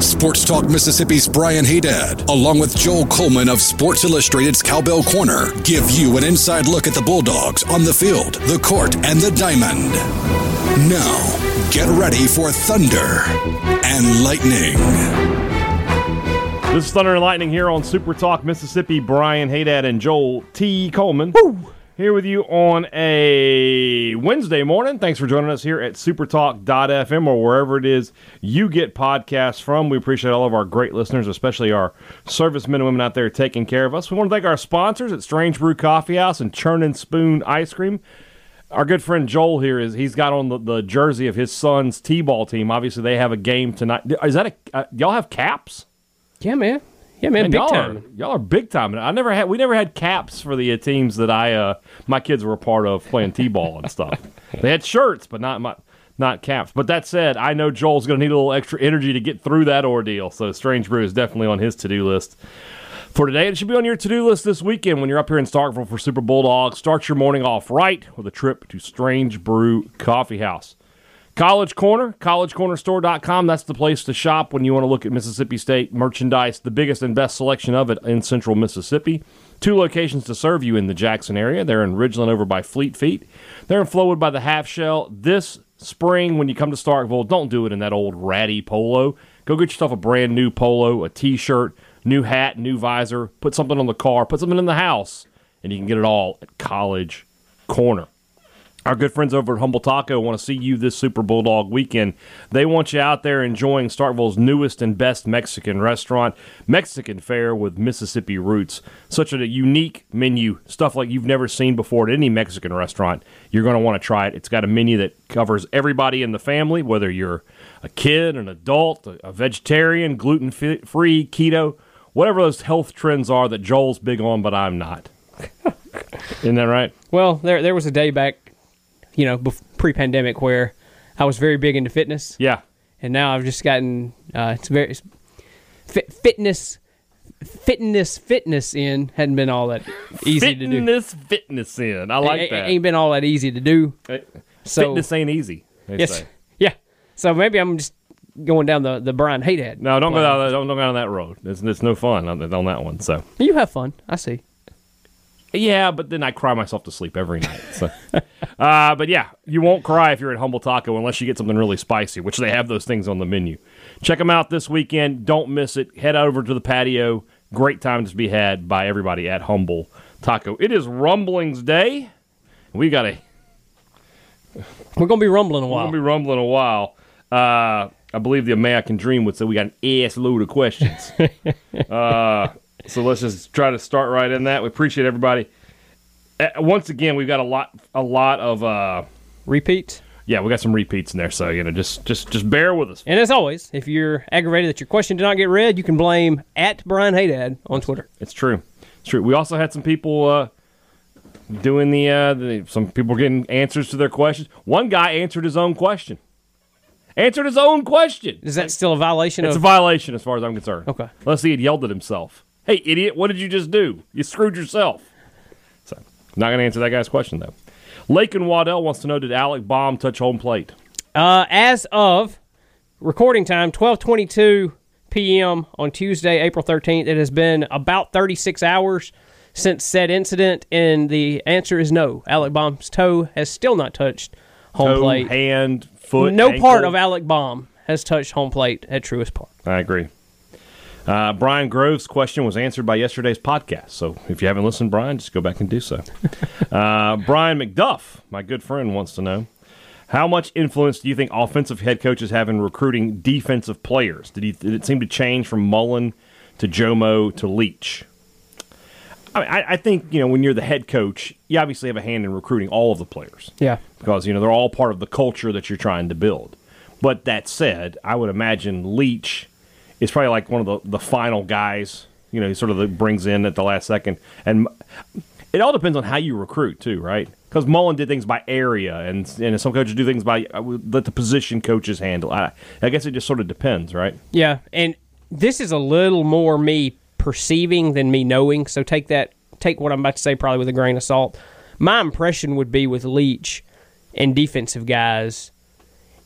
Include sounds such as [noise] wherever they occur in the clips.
Sports Talk Mississippi's Brian Hadad, along with Joel Coleman of Sports Illustrated's Cowbell Corner, give you an inside look at the Bulldogs on the field, the court, and the diamond. Now, get ready for Thunder and Lightning. This is Thunder and Lightning here on Super Talk Mississippi. Brian Hadad and Joel T. Coleman. Here with you on a Wednesday morning. Thanks for joining us here at supertalk.fm or wherever it is you get podcasts from. We appreciate all of our great listeners, especially our servicemen and women out there taking care of us. We want to thank our sponsors at Strange Brew Coffee House and Churn and Spoon Ice Cream. Our good friend Joel here is he's got on the, the jersey of his son's t-ball team. Obviously, they have a game tonight. Is that a uh, y'all have caps? Yeah, man. Yeah, man. Man, big y'all time. Are, y'all are big time. I never had. We never had caps for the uh, teams that I, uh, my kids were a part of playing t-ball and stuff. [laughs] They had shirts, but not my, not caps. But that said, I know Joel's going to need a little extra energy to get through that ordeal. So Strange Brew is definitely on his to-do list for today. It should be on your to-do list this weekend when you're up here in Starkville for Super Bulldog. Start your morning off right with a trip to Strange Brew Coffee House. College Corner, collegecornerstore.com. That's the place to shop when you want to look at Mississippi State merchandise, the biggest and best selection of it in central Mississippi. Two locations to serve you in the Jackson area. They're in Ridgeland over by Fleet Feet. They're in Flowood by the Half Shell. This spring, when you come to Starkville, don't do it in that old ratty polo. Go get yourself a brand new polo, a t shirt, new hat, new visor. Put something on the car, put something in the house, and you can get it all at College Corner. Our good friends over at Humble Taco want to see you this Super Bulldog weekend. They want you out there enjoying Starkville's newest and best Mexican restaurant, Mexican fare with Mississippi roots. Such a unique menu, stuff like you've never seen before at any Mexican restaurant. You're going to want to try it. It's got a menu that covers everybody in the family, whether you're a kid, an adult, a vegetarian, gluten free, keto, whatever those health trends are that Joel's big on, but I'm not. [laughs] Isn't that right? Well, there there was a day back, you know, pre-pandemic where I was very big into fitness, Yeah. and now I've just gotten uh, it's very it's, fit, fitness, fitness, fitness in hadn't been all that easy to do. Fitness, fitness in. I like It- it that. ain't been all that easy to do. So fitness ain't easy. they yes, say. yeah. So maybe I'm just going down the the Brian Hadad. No, don't go down. that- Don't go down that road. It's, it's no fun on, on that one. So You have fun. I see. Yeah, but then I cry myself to sleep every night. So, [laughs] uh, but yeah, you won't cry if you're at Humble Taco unless you get something really spicy, which they have those things on the menu. Check them out this weekend. Don't miss it. Head over to the patio. Great time to be had by everybody at Humble Taco. It is Rumblings Day. We got a We're gonna be rumbling a We're while. gonna be rumbling a while. Uh, I believe the American Dream would say we got an ass load of questions. [laughs] uh, so let's just try to start right in that. We appreciate everybody. Uh, once again, we've got a lot, a lot of, uh, Repeat. yeah, we got some repeats in there. So you know, just, just, just bear with us. And as always, if you're aggravated that your question did not get read, you can blame at Brian Hadad on Twitter. It's true. It's true. We also had some people uh, doing the, uh, the. Some people getting answers to their questions. One guy answered his own question. Answered his own question. Is that still a violation It's a violation as far as I'm concerned. Okay. Unless he had yelled at himself. Hey, idiot, what did you just do? You screwed yourself. So, not going to answer that guy's question, though. Lake and Waddell wants to know Did Alec Bohm touch home plate? Uh, as of recording time, 12:22 p.m. on Tuesday, April 13th, it has been about 36 hours since said incident, and the answer is no. Alec Bohm's toe has still not touched home Toe, plate. hand, foot. no part of Alec Bohm has touched home plate at Truist Park. I agree. Uh, Brian Grove's question was answered by yesterday's podcast. So if you haven't listened, Brian, just go back and do so. [laughs] uh, Brian McDuff, my good friend, wants to know how much influence do you think offensive head coaches have in recruiting defensive players? Did, he, did it seem to change from Mullen to Jomo to Leach? I, mean, I, I think you know when you're the head coach, you obviously have a hand in recruiting all of the players Yeah. because you know they're all part of the culture that you're trying to build. But that said, I would imagine Leach is probably like one of the, the final guys. You know, he sort of the- brings in at the last second, and It all depends on how you recruit too, right? Because Mullen did things by area, and and some coaches do things by uh, I let the position coaches handle. I, I guess it just sort of depends, right? Yeah, and this is a little more me perceiving than me knowing. So take that, take what I'm about to say probably with a grain of salt. My impression would be with Leach and defensive guys,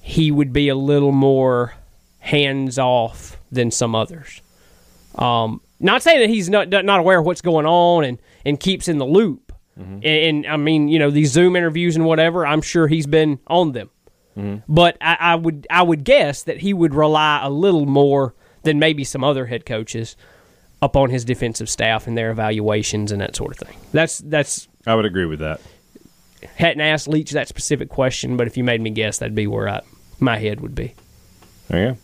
he would be a little more hands off than some others. Um, not saying that he's not not aware of what's going on and and keeps in the loop. And, and I mean, you know, these Zoom interviews and whatever. I'm sure he's been on them. But I, I would I would guess that he would rely a little more than maybe some other head coaches upon his defensive staff and their evaluations and that sort of thing. That's that's I would agree with that. hadn't asked Leach that specific question, but if you made me guess, that'd be where I, my head would be. There you go.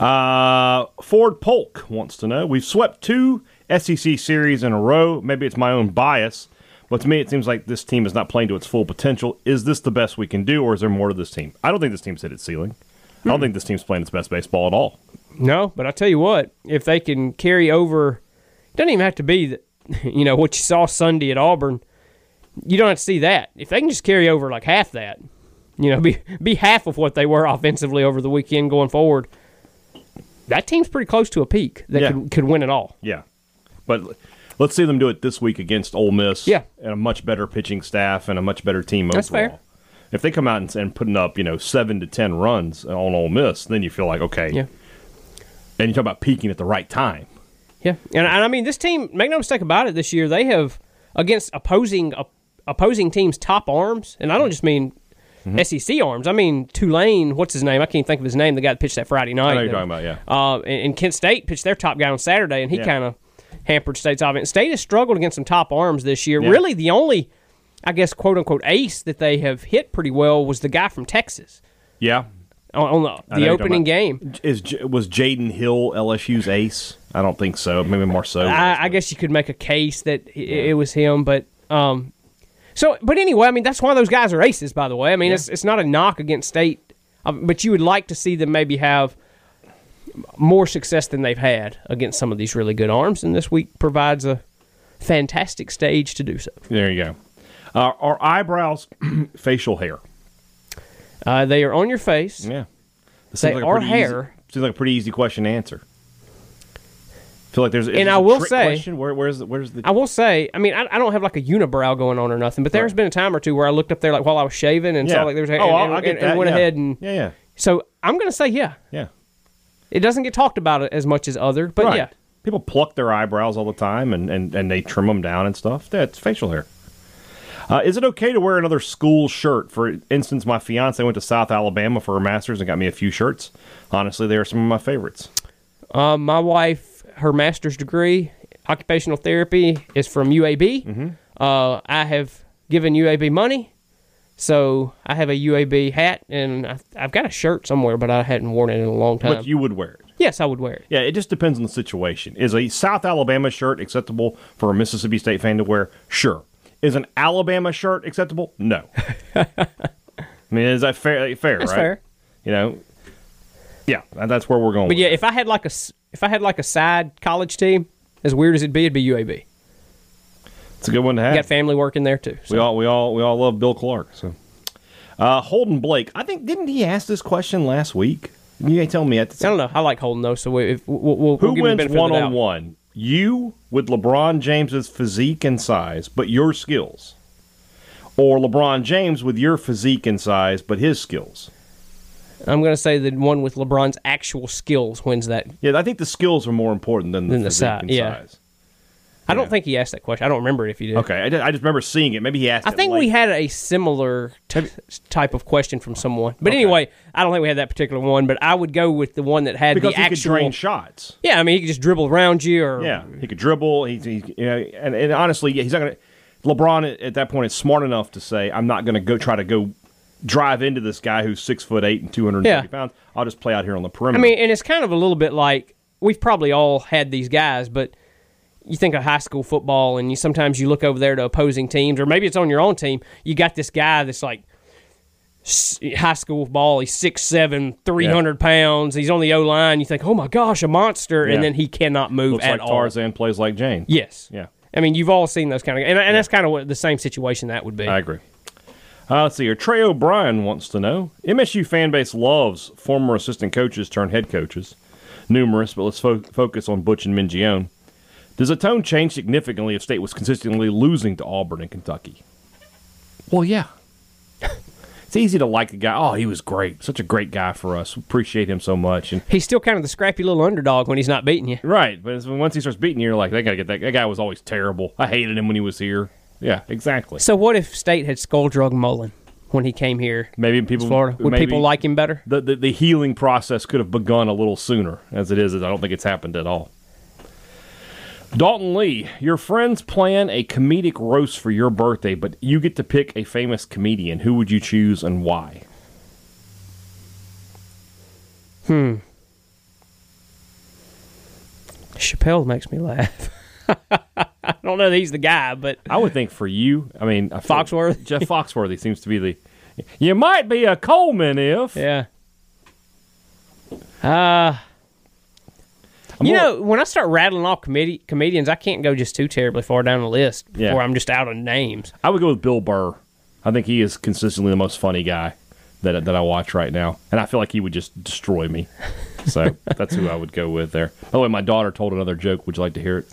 Uh, Ford Polk wants to know: We've swept two SEC series in a row. Maybe it's my own bias, but to me, it seems like this team is not playing to its full potential. Is this the best we can do, or is there more to this team? I don't think this team's hit its ceiling. I don't think this team's playing its best baseball at all. No, but I tell you what, if they can carry over, it doesn't even have to be that. [laughs] You know what you saw Sunday at Auburn. You don't have to see that. If they can just carry over like half that, you know, [laughs] be be half of what they were [laughs] offensively over the weekend going forward. That team's pretty close to a peak that Yeah. could could win it all. Yeah, but let's see them do it this week against Ole Miss. Yeah. and a much better pitching staff and a much better team That's overall. fair. If they come out and, and putting up you know seven to ten runs on Ole Miss, then you feel like okay. Yeah. And you talk about peaking at the right time. Yeah, and, and I mean this team. Make no mistake about it. This year they have against opposing opposing teams' top arms, and I don't just mean Mm-hmm. SEC arms. I mean Tulane. What's his name? I can't think of his name. The guy that pitched that Friday night. I know you're talking about, yeah. Uh, and, and Kent State pitched their top guy on Saturday, and he Yeah. kind of hampered State's offense. State has struggled against some top arms this year. Yeah. Really, the only, I guess, quote unquote ace that they have hit pretty well was the guy from Texas Yeah, on, on the, the opening game. Is was Jaden Hill LSU's ace? I don't think so. Maybe more so. I, I guess you could make a case that i it was him, but um, so but anyway, I mean that's why those guys are aces. By the way, I mean it's it's not a knock against State, um, but you would like to see them maybe have more success than they've had against some of these really good arms, and this week provides a fantastic stage to do so. There you go. Uh, are eyebrows [clears throat] facial hair? Uh, they are on your face. Yeah. They a are pretty easy- hair. seems like a pretty easy question to answer. Feel like there's And I a will say- question? Where, where's the, where's the I will say, I mean, I, I don't have like a unibrow going on or nothing, but there's Right. been a time or two where I looked up there like while I was shaving and yeah. saw like there was oh, and, I'll- I'll and- and went yeah. ahead and yeah yeah so I'm gonna say yeah. yeah It doesn't get talked about as much as other, but right. yeah. People pluck their eyebrows all the time and, and, and they trim them down and stuff. That's facial hair. Uh, is it okay to wear another school shirt? For instance, my fiance went to South Alabama for her master's and got me a few shirts. Honestly, they are some of my favorites. Um, my wife, her master's degree, occupational therapy, is from UAB. Mm-hmm. Uh, I have given UAB money, so I have a UAB hat, and I, I've got a shirt somewhere, but I hadn't worn it in a long time. But you would wear it. yes, I would wear it. Yeah, it just depends on the situation. Is a South Alabama shirt acceptable for a Mississippi State fan to wear? Sure. Is an Alabama shirt acceptable? No. [laughs] I mean, is that fair? Fair, That's right? fair. You know. Yeah, that's where we're going. But yeah, it. if I had like a if I had like a side college team, as weird as it'd be, it'd be UAB. it's a good one to have. Got family working there too. We all we all we all love Bill Clark. So, uh, Holden Blake, I think didn't he ask this question last week? You ain't telling me at the time. I don't know. I like Holden though, so we, if, we'll, we'll, who we'll wins one on one? You with LeBron James's physique and size, but your skills, or LeBron James with your physique and size, but his skills. I'm going to say the one with LeBron's actual skills wins that. Yeah, I think the skills are more important than the Than the physique si- yeah. size. I don't think he asked that question. I don't remember if he did. Okay, I just, I just remember seeing it. Maybe he asked. I think we had a similar t- type of question from someone, but Okay. anyway, I don't think we had that particular one. But I would go with the one that had because the he could actual. drain shots. yeah, I mean, he could just dribble around you, or Yeah, he could dribble. He, he you know, and, and honestly, yeah, he's not going to. LeBron at, at that point is smart enough to say, "I'm not going to go try to go drive into this guy who's six foot eight and 230 Yeah. pounds. I'll just play out here on the perimeter. I mean, and it's kind of a little bit like we've probably all had these guys, but you think of high school football, and you sometimes you look over there to opposing teams, or maybe it's on your own team. You got this guy that's like high school ball. He's six seven, three hundred pounds. He's on the O line. You think, oh my gosh, a monster, Yeah. and then he cannot move looks at like all. Tarzan, plays like Jane. Yes. Yeah. I mean, you've all seen those kind of, and, and that's kind of what the same situation that would be. I agree. Uh, let's see here. Trey O'Brien wants to know MSU fan base loves former assistant coaches turn head coaches. Numerous, but let's fo- focus on Butch and Mingione. Does the tone change significantly if State was consistently losing to Auburn and Kentucky? Well, yeah. [laughs] it's easy to like a guy. Oh, he was great. Such a great guy for us. Appreciate him so much. And He's still kind of the scrappy little underdog when he's not beating you. right, but once he starts beating you, you're like, they gotta get that. That guy was always terrible. I hated him when he was here. Yeah, exactly. So what if State had skull drug Mullen when he came here? Maybe people Florida would maybe- people like him better? the, the the healing process could have begun a little sooner. As it is, I don't think it's happened at all. Dalton Lee, your friends plan a comedic roast for your birthday, but you get to pick a famous comedian. Who would you choose and why? Hmm. Chappelle makes me laugh. [laughs] [laughs] I don't know that he's the guy, but I would think for you, I mean, I Foxworthy? Jeff Foxworthy seems to be the. You might be a Coleman if. yeah. Uh you more- know, when I start rattling off comedi- comedians, I can't go just too terribly far down the list before Yeah. I'm just out of names. I would go with Bill Burr. I think he is consistently the most funny guy that that I watch right now, and I feel like he would just destroy me. So [laughs] that's who I would go with there. By the way, my daughter told another joke. Would you like to hear it?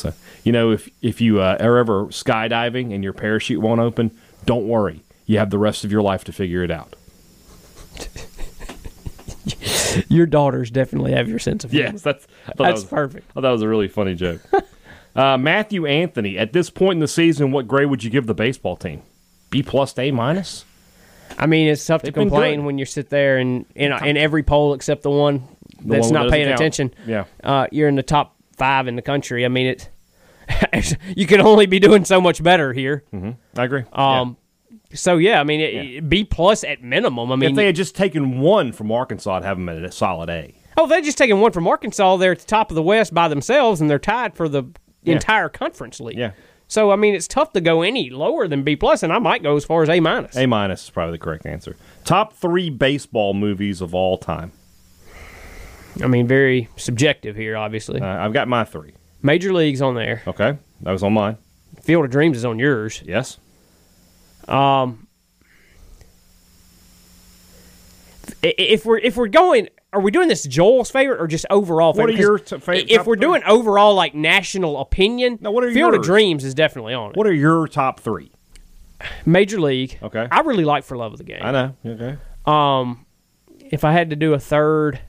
So you know, if if you uh, are ever skydiving and your parachute won't open, don't worry. You have the rest of your life to figure it out. [laughs] Your daughters definitely have your sense of humor. Yes, that's thought that That's was- perfect. I thought that was a really funny joke. [laughs] uh, Matthew Anthony, at this point in the season, what grade would you give the baseball team? B plus to A minus? I mean, it's tough to They've been complain when you sit there and in, in every poll except the one The that's one that not paying count. attention. Yeah. uh, you're in the top five in the country. I mean, it. [laughs] you can only be doing so much better here. I agree. Um, so yeah, I mean, it, B plus at minimum. I mean, if they had just taken one from Arkansas, I'd have them at a solid A. oh, they're just taken one from Arkansas. They're at the top of the West by themselves, and they're tied for the entire conference league. Yeah. So I mean, it's tough to go any lower than B plus, and I might go as far as A minus. A minus is probably the correct answer. Top three baseball movies of all time. I mean, very subjective here, obviously. Uh, I've got my three. Major League's on there. Okay, that was on mine. Field of Dreams is on yours. Yes. I- If we're if we're going, are we doing this Joel's favorite or just overall? What are your t- favorite If we're three? doing overall like national opinion, No, what are Field yours? of Dreams is definitely on it. What are your top three? Major League. Okay. I really like For Love of the Game. I know. Okay. Um, if I had to do a third,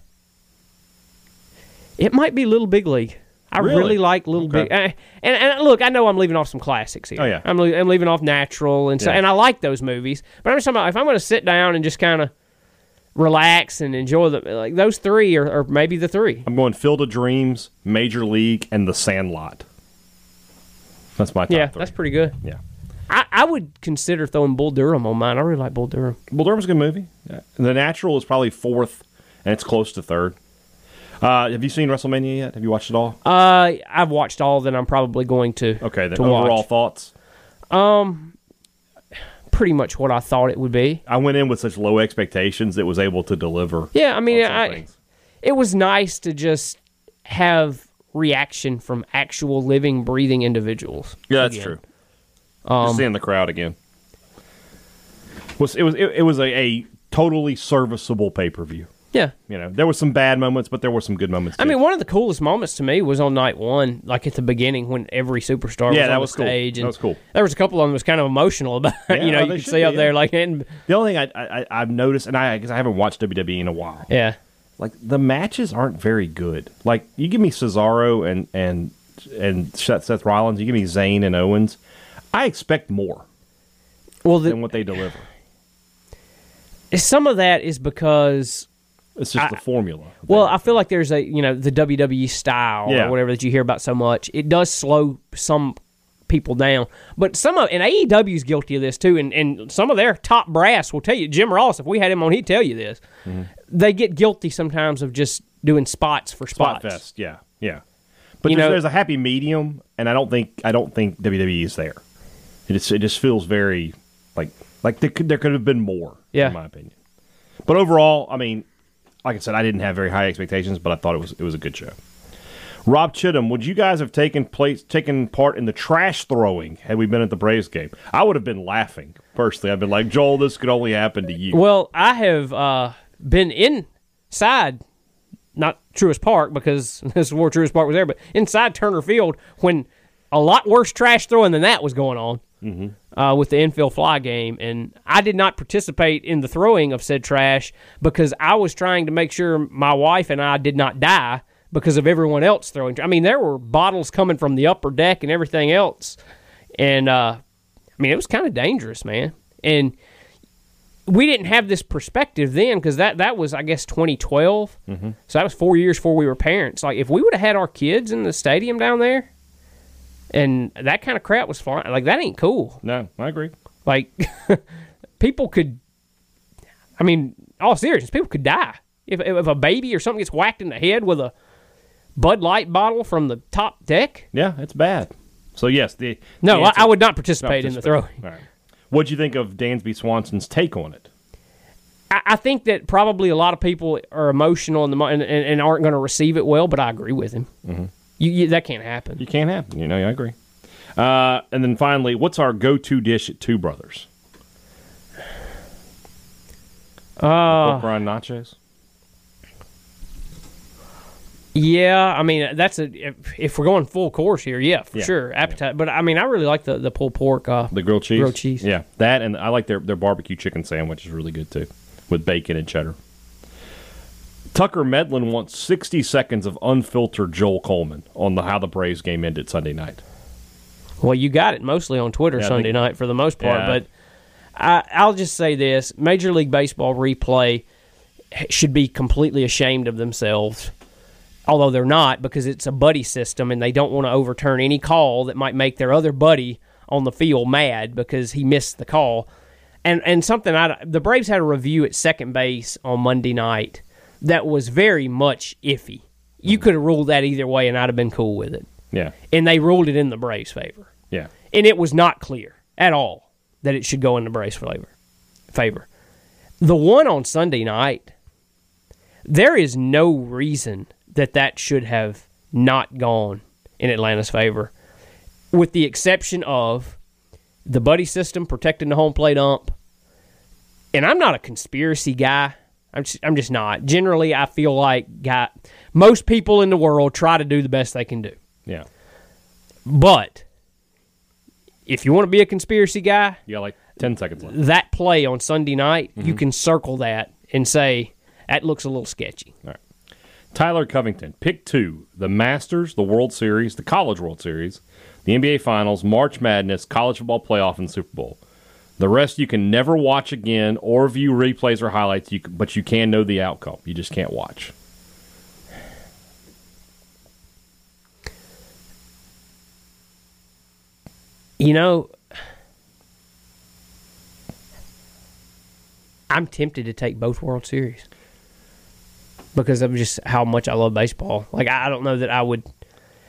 it might be Little Big League. I Really? really, like Little Okay. Big. Uh, and, and look, I know I'm leaving off some classics here. Oh, yeah. I'm, I'm leaving off Natural and so, Yeah. and I like those movies. But I'm just talking about if I'm going to sit down and just kind of relax and enjoy them, like those three are, are maybe the three. I'm going Field of Dreams, Major League, and The Sandlot. That's my top Yeah, three. that's pretty good. Yeah. I, I would consider throwing Bull Durham on mine. I really like Bull Durham. Bull Durham's a good movie. Yeah. The Natural is probably fourth, and it's close to third. Uh, have you seen WrestleMania yet? Have you watched it all? Uh, I've watched all that I'm probably going to. Okay, then to overall watch. thoughts. Pretty much what I thought it would be. I went in with such low expectations it was able to deliver. Yeah, I mean, I, things. it was nice to just have reaction from actual living, breathing individuals. Yeah, that's again. true. Um, Just seeing the crowd again. Was it was it, it was a, a totally serviceable pay per view. Yeah. You know, there were some bad moments, but there were some good moments. I mean, one of the coolest moments to me was on night one, like at the beginning when every superstar Yeah, was that on was the cool. stage. That And was cool. There was a couple of them was kind of emotional [laughs] about. it. Yeah, you know, oh, you could see be, up there like, and the only thing I, I I've noticed, and I because I haven't watched WWE in a while, yeah, like the matches aren't very good. Like you give me Cesaro and and and Seth, Seth Rollins, you give me Zayn and Owens, I expect more well, the, than what they deliver. [sighs] some of that is because It's just the formula. Well, I feel like there's a you know the WWE style Yeah. or whatever that you hear about so much. It does slow some people down, but some of and AEW is guilty of this too. And and some of their top brass will tell you. Jim Ross, if we had him on, he'd tell you this. Mm-hmm. They get guilty sometimes of just doing spots for spots. Spot Fest, yeah, yeah. But You there's, know- there's a happy medium, and I don't think I don't think WWE is there. It just it just feels very like like there could there could have been more, Yeah. in my opinion. But overall, I mean, like I said, I didn't have very high expectations, but I thought it was it was a good show. Rob Chittum, would you guys have taken place taken part in the trash throwing had we been at the Braves game? I would have been laughing personally. I've been like, Joel, this could only happen to you. Well, I have uh, been inside, not Truist Park because [laughs] this is where Truist Park was there, but inside Turner Field when a lot worse trash throwing than that was going on Mm-hmm. Uh, with the infield fly game, and I did not participate in the throwing of said trash because I was trying to make sure my wife and I did not die because of everyone else throwing. I mean, there were bottles coming from the upper deck and everything else, and uh, I mean, it was kind of dangerous, man, and we didn't have this perspective then because that that was I guess 2012. Mm-hmm. So that was four years before we were parents. Like if we would have had our kids in the stadium down there, and that kind of crap was flying, like that ain't cool. no, I agree. Like [laughs] people could, I mean, all seriousness, people could die if if a baby or something gets whacked in the head with a Bud Light bottle from the top deck. Yeah, it's bad. So yes, the No, the answer- I would not participate in the throwing. Right. What do you think of Dansby Swanson's take on it? I, I think that probably a lot of people are emotional in the and, and, and aren't going to receive it well. But I agree with him. Mm-hmm. You, you, that can't happen. You can't happen. You know, I agree. Uh, and then finally, what's our go-to dish at Two Brothers? Uh, Pork rind nachos. yeah, I mean that's a if, if we're going full course here, yeah, for Yeah, sure, appetite. But I mean, I really like the the pulled pork. Uh, The grilled cheese. Grilled cheese. Yeah, that and I like their their barbecue chicken sandwich is really good too, with bacon and cheddar. Tucker Medlin wants 60 seconds of unfiltered Joel Coleman on the how the Braves game ended Sunday night. Well, you got it mostly on Twitter Yeah, Sunday think- night for the most part, Yeah. but I, I'll just say this: Major League Baseball replay should be completely ashamed of themselves. Although they're not, because it's a buddy system, and they don't want to overturn any call that might make their other buddy on the field mad because he missed the call. And and something I the Braves had a review at second base on Monday night that was very much iffy. You mm. could have ruled that either way, and I'd have been cool with it. Yeah, And they ruled it in the Braves' favor yeah. and it was not clear at all that it should go in the Braves' favor. Favor. The one on Sunday night, there is no reason that that should have not gone in Atlanta's favor, with the exception of the buddy system protecting the home plate ump. And I'm not a conspiracy guy. I'm just, I'm just not. Generally, I feel like guy, most people in the world try to do the best they can do. Yeah. But if you want to be a conspiracy guy, yeah, like 10 seconds left. that play on Sunday night, you mm-hmm. can circle that and say that looks a little sketchy. All right. Tyler Covington, pick two the Masters, the World Series, the College World Series, the NBA Finals, March Madness, College Football Playoff, and Super Bowl. The rest you can never watch again or view replays or highlights, you, but you can know the outcome. You just can't watch. You know, I'm tempted to take both World Series because of just how much I love baseball. Like I don't know that I would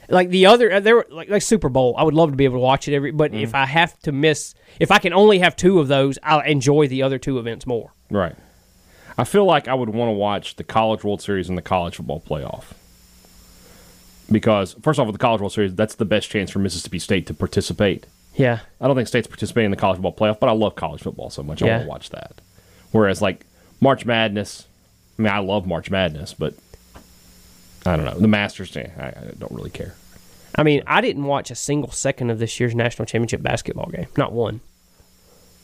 like the other uh, there were like like Super Bowl. I would love to be able to watch it every. But if I have to miss, if I can only have two of those, I'll enjoy the other two events more. Right. I feel like I would want to watch the College World Series and the College Football Playoff. Because, first off, with the College World Series, that's the best chance for Mississippi State to participate. Yeah, I don't think State's participating in the college football playoff, but I love college football so much. I Yeah. want to watch that. Whereas, like, March Madness, I mean, I love March Madness, but I don't know. The Masters, eh, I, I don't really care. I mean, I didn't watch a single second of this year's national championship basketball game. Not one.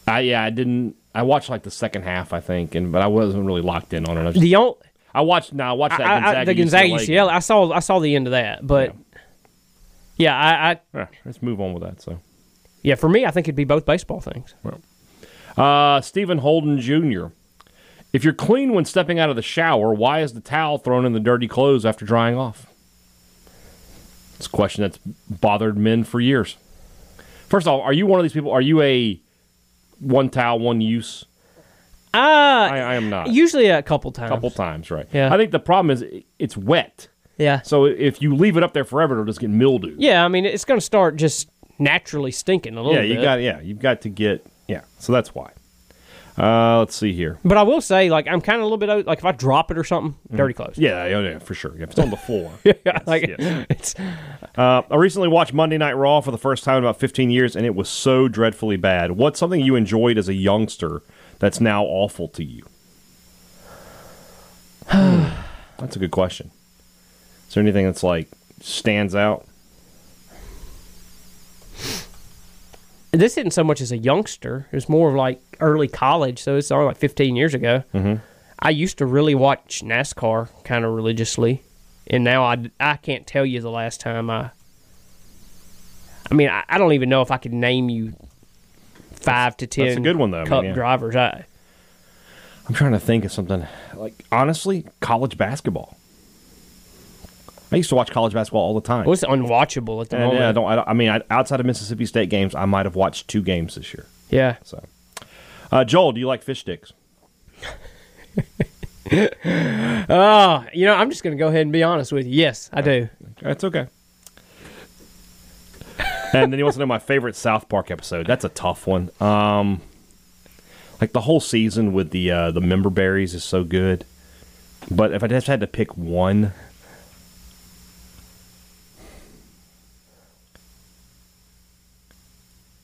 I Yeah, I didn't. I watched, like, the second half, I think, and but I wasn't really locked in on it. I, just, The only I watched, now I watched that I, I, Gonzaga, the Gonzaga UCLA. UCL. I saw I saw the end of that, but yeah, I, I Yeah, let's move on with that, so. yeah for me, I think it'd be both baseball things. Uh, Stephen Holden Jr. If you're clean when stepping out of the shower, why is the towel thrown in the dirty clothes after drying off? It's a question that's bothered men for years. First of all, are you one of these people? Are you a one towel, one use? Uh, I, I am not. usually a couple times. a couple times, right? Yeah. I think the problem is it's wet. Yeah, So if you leave it up there forever, it'll just get mildew. yeah. I mean, it's going to start just naturally stinking a little Yeah, bit. you got yeah, you've got to get yeah. So that's why. Uh, let's see here. But I will say, like, I'm kind of a little bit like if I drop it or something, dirty clothes. Yeah, yeah, yeah, for sure. If it's on the floor. [laughs] like yes. it's Uh, I recently watched Monday Night Raw for the first time in about 15 years, and it was so dreadfully bad. What's something you enjoyed as a youngster that's now awful to you? [sighs] Hmm, that's a good question. Is there anything that's like stands out? This isn't so much as a youngster. It's more of like early college, so it's only like 15 years ago. Mm-hmm. I used to really watch NASCAR kind of religiously, and now I, I can't tell you the last time I. I mean, I, I don't even know if I could name you five to ten. that's a good one, though. I mean, Cup yeah. drivers. I I'm trying to think of something like honestly, college basketball. I used to watch college basketball all the time. It was unwatchable at the And, moment. yeah, I don't. I, don't- I mean, I, outside of Mississippi State games, I might have watched two games this year. yeah. So, uh, Joel, do you like fish sticks? [laughs] Oh, you know, I'm just going to go ahead and be honest with you. Yes, I do. That's okay. and then he wants to know my favorite South Park episode. That's a tough one. Um, like the whole season with the uh, the member berries is so good. But if I just had to pick one,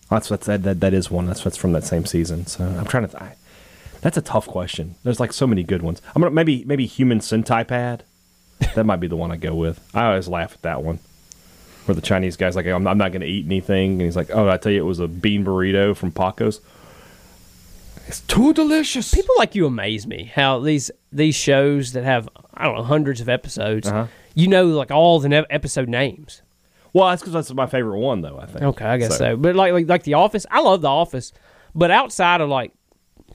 that's that's that, that that is one. That's what's from that same season. So I'm trying to. I, that's a tough question. There's like so many good ones. I'm gonna maybe maybe human centipede. That might be the one I go with. I always laugh at that one. Where the Chinese guy's like, I'm, I'm not going to eat anything. And he's like, oh, I tell you, it was a bean burrito from Paco's. It's too delicious. People like you amaze me. How these these shows that have I don't know hundreds of episodes, Uh-huh. you know like all the ne- episode names. Well, that's because that's my favorite one, though, I think. Okay, I guess so. But like, like like The Office, I love The Office, but outside of like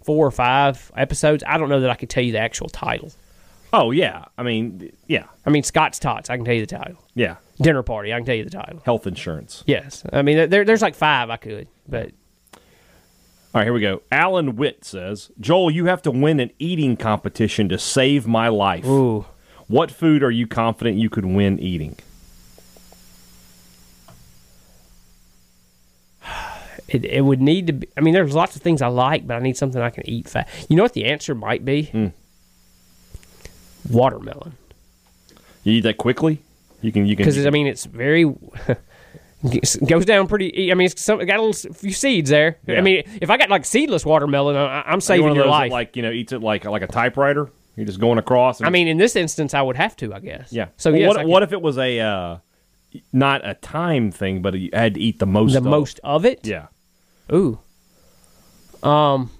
four or five episodes, I don't know that I could tell you the actual title. Oh, yeah. I mean, yeah. I mean, Scott's Tots, I can tell you the title. Yeah. Dinner Party, I can tell you the title. Health insurance. Yes, I mean there, there's like five I could, but All right, here we go. Alan Witt says, Joel, you have to win an eating competition to save my life. ooh, What food are you confident you could win eating? It, it would need to be. I mean, there's lots of things I like, but I need something I can eat fast. You know what the answer might be? Hmm. Watermelon. You eat that quickly? You can, you can. because I mean it's very [laughs] it goes down pretty. I mean, it's some, got a little few seeds there. Yeah. I mean, if I got like seedless watermelon, I, I'm Are you saving your that, life. like, you know, eats it like like a typewriter? You're just going across. And I mean, in this instance, I would have to, I guess. Yeah. So Well, yes, what, what if it was a uh, not a time thing, but you had to eat the most? the of? most of it? Yeah. Ooh. Um.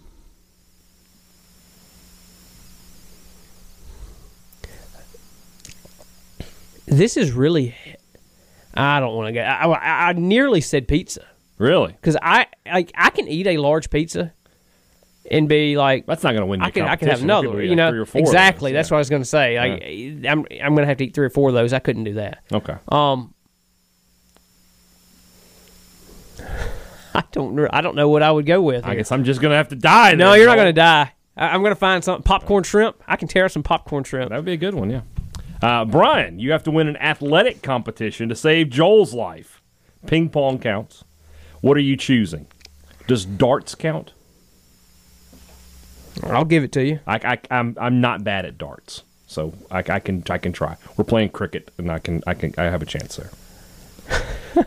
This is really. I don't want to go. I, I, I nearly said pizza Really? because I like I can eat a large pizza and be like That's not going to win. I can I can have another. You know three or four exactly. That's yeah. what I was going to say. Like I'm I'm going to have to eat three or four of those. I couldn't do that. Okay. Um. [laughs] I don't know. I don't know what I would go with. I here. guess I'm just going to have to die. No, then, you're not going to die. I, I'm going to find some popcorn shrimp. I can tear some popcorn shrimp. That would be a good one. Yeah. Uh, Brian, you have to win an athletic competition to save Joel's life. Ping pong counts. What are you choosing? Does darts count? I'll give it to you. I, I, I'm I'm not bad at darts, so I, I can I can try. We're playing cricket, and I can I can I have a chance there. [laughs]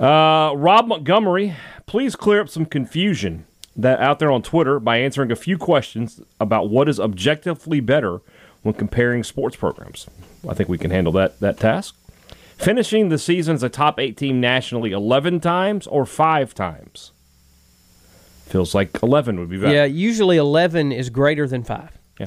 uh, Rob Montgomery, please clear up some confusion that out there on Twitter by answering a few questions about what is objectively better when comparing sports programs. I think we can handle that that task. Finishing the season as a top eight team nationally eleven times or five times. Feels like eleven would be better. Yeah, usually 11 is greater than 5. Yeah.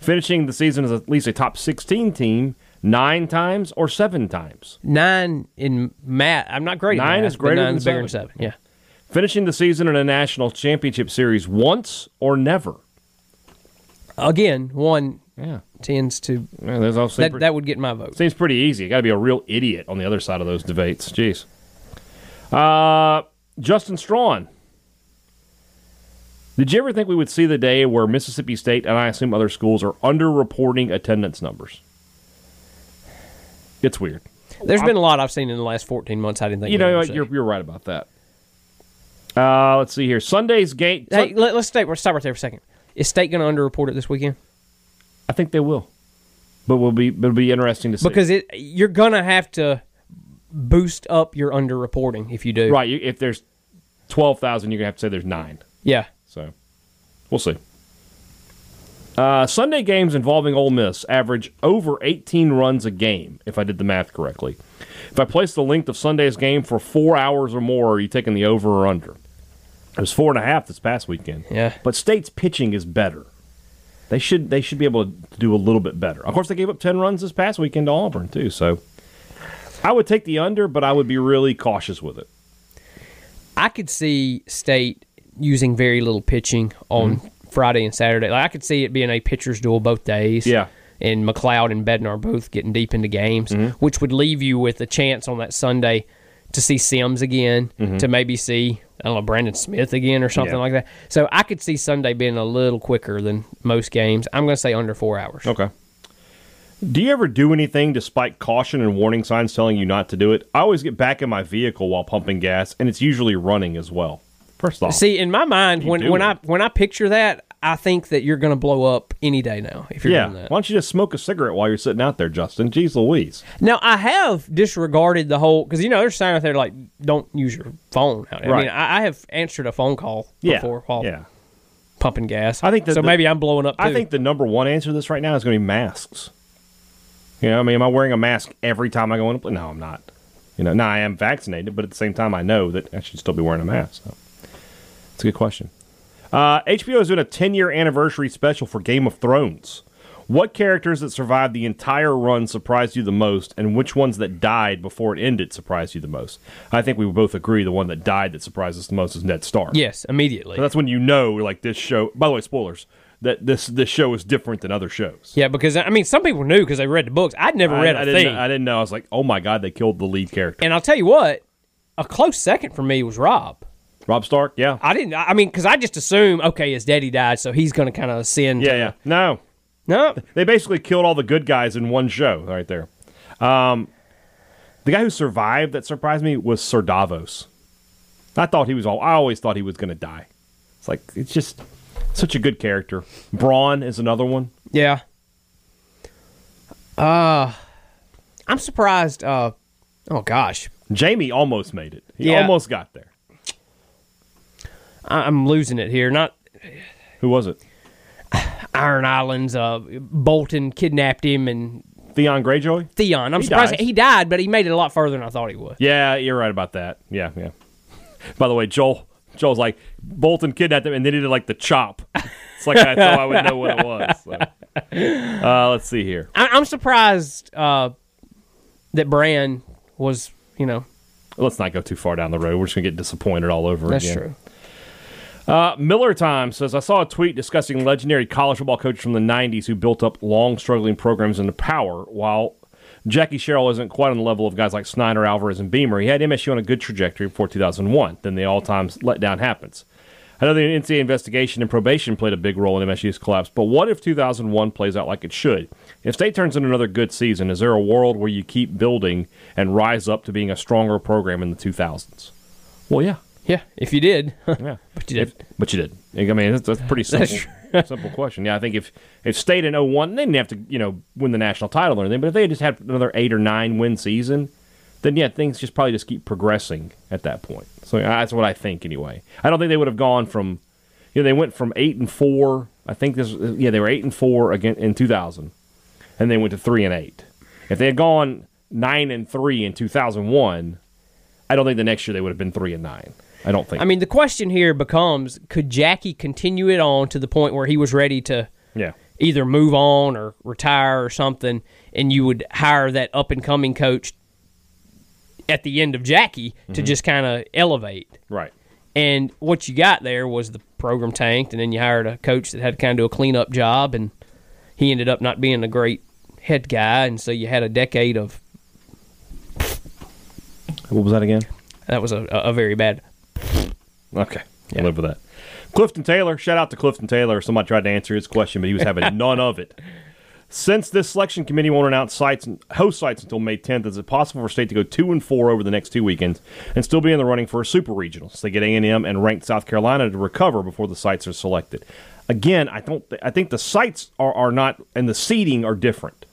Finishing the season as at least a top 16 team nine times or seven times. 9 in math. I'm not great at Nine math, is greater but than seven. than 7. Yeah. Finishing the season in a national championship series once or never. Again, 1 Yeah. tends to. yeah there's also That, that would get my vote. seems pretty easy. You got to be a real idiot on the other side of those debates. Jeez. Uh, Justin Strawn. Did you ever think we would see the day where Mississippi State and I assume other schools are underreporting attendance numbers? It's weird. There's been a lot I've seen in the last 14 months I didn't think you know what, you're you're right about that. Uh, let's see here. Sunday's game. Hey, let, us stay. Let's stop right there for a second. Is State going to underreport it this weekend? I think they will, but will be. But it'll be interesting to see because it you're going to have to boost up your underreporting if you do. right. you- If there's twelve thousand, you're gonna have to say there's nine. Yeah. So we'll see. Uh, Sunday games involving Ole Miss average over 18 runs a game, if I did the math correctly. If I place the length of Sunday's game for four hours or more, are you taking the over or under? It was four and a half this past weekend. Yeah. But State's pitching is better. They should they should be able to do a little bit better. Of course, they gave up 10 runs this past weekend to Auburn too. So I would take the under, but I would be really cautious with it. I could see State using very little pitching on Friday and Saturday. Like I could see it being a pitcher's duel both days. Yeah. And MacLeod and Bednar both getting deep into games, mm-hmm. which would leave you with a chance on that Sunday to see Sims again, mm-hmm. to maybe see I don't know Brandon Smith again or something Yeah. like that. So I could see Sunday being a little quicker than most games. I'm going to say under four hours. Okay. Do you ever do anything despite caution and warning signs telling you not to do it? I always get back in my vehicle while pumping gas, and it's usually running as well. First off, See, in my mind, when when I when I picture that, I think that you're going to blow up any day now if you're yeah. doing that. Why don't you just smoke a cigarette while you're sitting out there, Justin? Jeez Louise. Now I have disregarded the whole because you know there's a sign out there like don't use your phone. out there. I Right. mean, I, I have answered a phone call Yeah. before while yeah. pumping gas. I think that so. the- maybe I'm blowing up. Too. I think the number one answer to this right now is going to be masks. You know, I mean, am I wearing a mask every time I go in? a No, I'm not. You know, now I am vaccinated, but at the same time, I know that I should still be wearing a mask. So. It's a good question. Uh, HBO is doing a 10 year anniversary special for Game of Thrones. What characters that survived the entire run surprised you the most, and which ones that died before it ended surprised you the most? I think we both agree the one that died that surprised us the most is Ned Stark. yes, immediately. So that's when you know, like this show. By the way, spoilers. That this this show is different than other shows. yeah, because I mean, some people knew because they read the books. I'd never I, read I a didn't, thing, I didn't know. I was like, oh my god, they killed the lead character, and I'll tell you what, a close second for me was Robb. Robb Stark. Yeah, I didn't. I mean, because I just assume okay, his daddy died, so he's going to kind of ascend. yeah, to- yeah. No, No, they basically killed all the good guys in one show right there. Um, the guy who survived that surprised me was Sir Davos. I thought he was all. I always thought he was going to die. It's like it's just such a good character. Bronn is another one. Yeah. Uh I'm surprised uh oh gosh. Jaime almost made it. He Yeah. almost got there. I'm losing it here. Not Who was it? Iron Islands, uh Bolton kidnapped him and Theon Greyjoy. Theon. I'm He surprised dies. he died, but he made it a lot further than I thought he would. Yeah, you're right about that. Yeah, yeah. By the way, Joel Joel's like Bolton kidnapped him, and then he did like the chop. It's like I thought I would know what it was. So. Uh, let's see here. I- I'm surprised uh that Bran was, you know, Let's not go too far down the road. We're just gonna get disappointed all over that's again. That's true. Uh, Miller Time says I saw a tweet discussing legendary college football coaches from the '90s who built up long, struggling programs into power. While Jackie Sherrill isn't quite on the level of guys like Snyder, Alvarez, and Beamer, he had MSU on a good trajectory before 2001. Then the all-time letdown happens. I know the NCAA investigation and probation played a big role in MSU's collapse, but what if 2001 plays out like it should? If State turns in another good season, is there a world where you keep building and rise up to being a stronger program in the 2000s? Well, yeah. Yeah, if you did. [laughs] Yeah, But you did. If- but you did. I mean, that's, that's a pretty [laughs] simple, simple question. Yeah, I think if if State in 01, they didn't have to you know win the national title or anything, but if they had just had another eight or nine win season, then yeah, things just probably just keep progressing at that point. So yeah, that's what I think anyway. I don't think they would have gone from, you know, they went from eight and four. I think this, yeah, they were eight and four again in 2000, and they went to three and eight. If they had gone nine and three in 2001, I don't think the next year they would have been three and nine. I don't think. I mean, the question here becomes could Jackie continue it on to the point where he was ready to yeah. either move on or retire or something, and you would hire that up and coming coach at the end of Jackie to mm-hmm. just kind of elevate. Right. And what you got there was the program tanked, and then you hired a coach that had to kind of do a cleanup job, and he ended up not being a great head guy, and so you had a decade of What was that again? that was a, a very bad. Okay. I'll live with that. Clifton Taylor. Shout out to Clifton Taylor. Somebody tried to answer his question, but he was having [laughs] none of it. Since this selection committee won't announce sites and host sites until May 10th, is it possible for state to go two and four over the next two weekends and still be in the running for a super regional? So they get A and M and ranked South Carolina to recover before the sites are selected. Again, I don't. I think the sites are, are not and the seeding are different.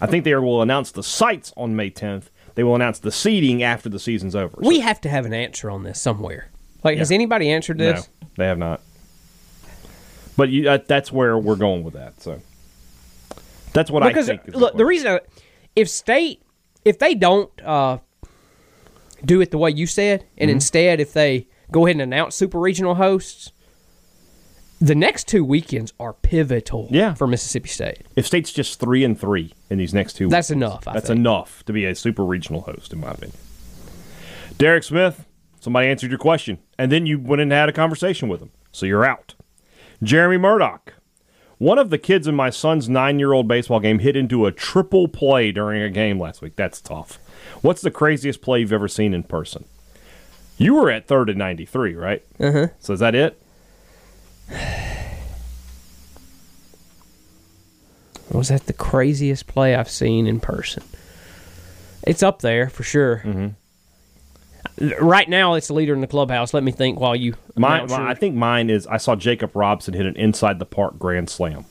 I think they will announce the sites on May 10th. They will announce the seeding after the season's over. We have to have an answer on this somewhere. Like, has anybody answered no, this? they have not. But you, that, that's where we're going with that. So that's what Because I think. is look, the question. reason I, if state if they don't uh, do it the way you said, Mm-hmm. and instead if they go ahead and announce super regional hosts, the next two weekends are pivotal. Yeah. for Mississippi State. if state's just three and three in these next two, That's weekends, enough, I that's think. enough to be a super regional host, in my opinion. Derek Smith, somebody answered your question, and then you went and had a conversation with them, so you're out. Jeremy Murdoch, one of the kids in my son's nine-year-old baseball game hit into a triple play during a game last week. That's tough. What's the craziest play you've ever seen in person? You were at third and ninety-three, right? Uh huh. So is that it? Was that the craziest play I've seen in person? It's up there for sure. Mm-hmm. Right now, it's the leader in the clubhouse. Let me think while you. Mine, I think mine is I saw Jacob Robson hit an inside the park grand slam.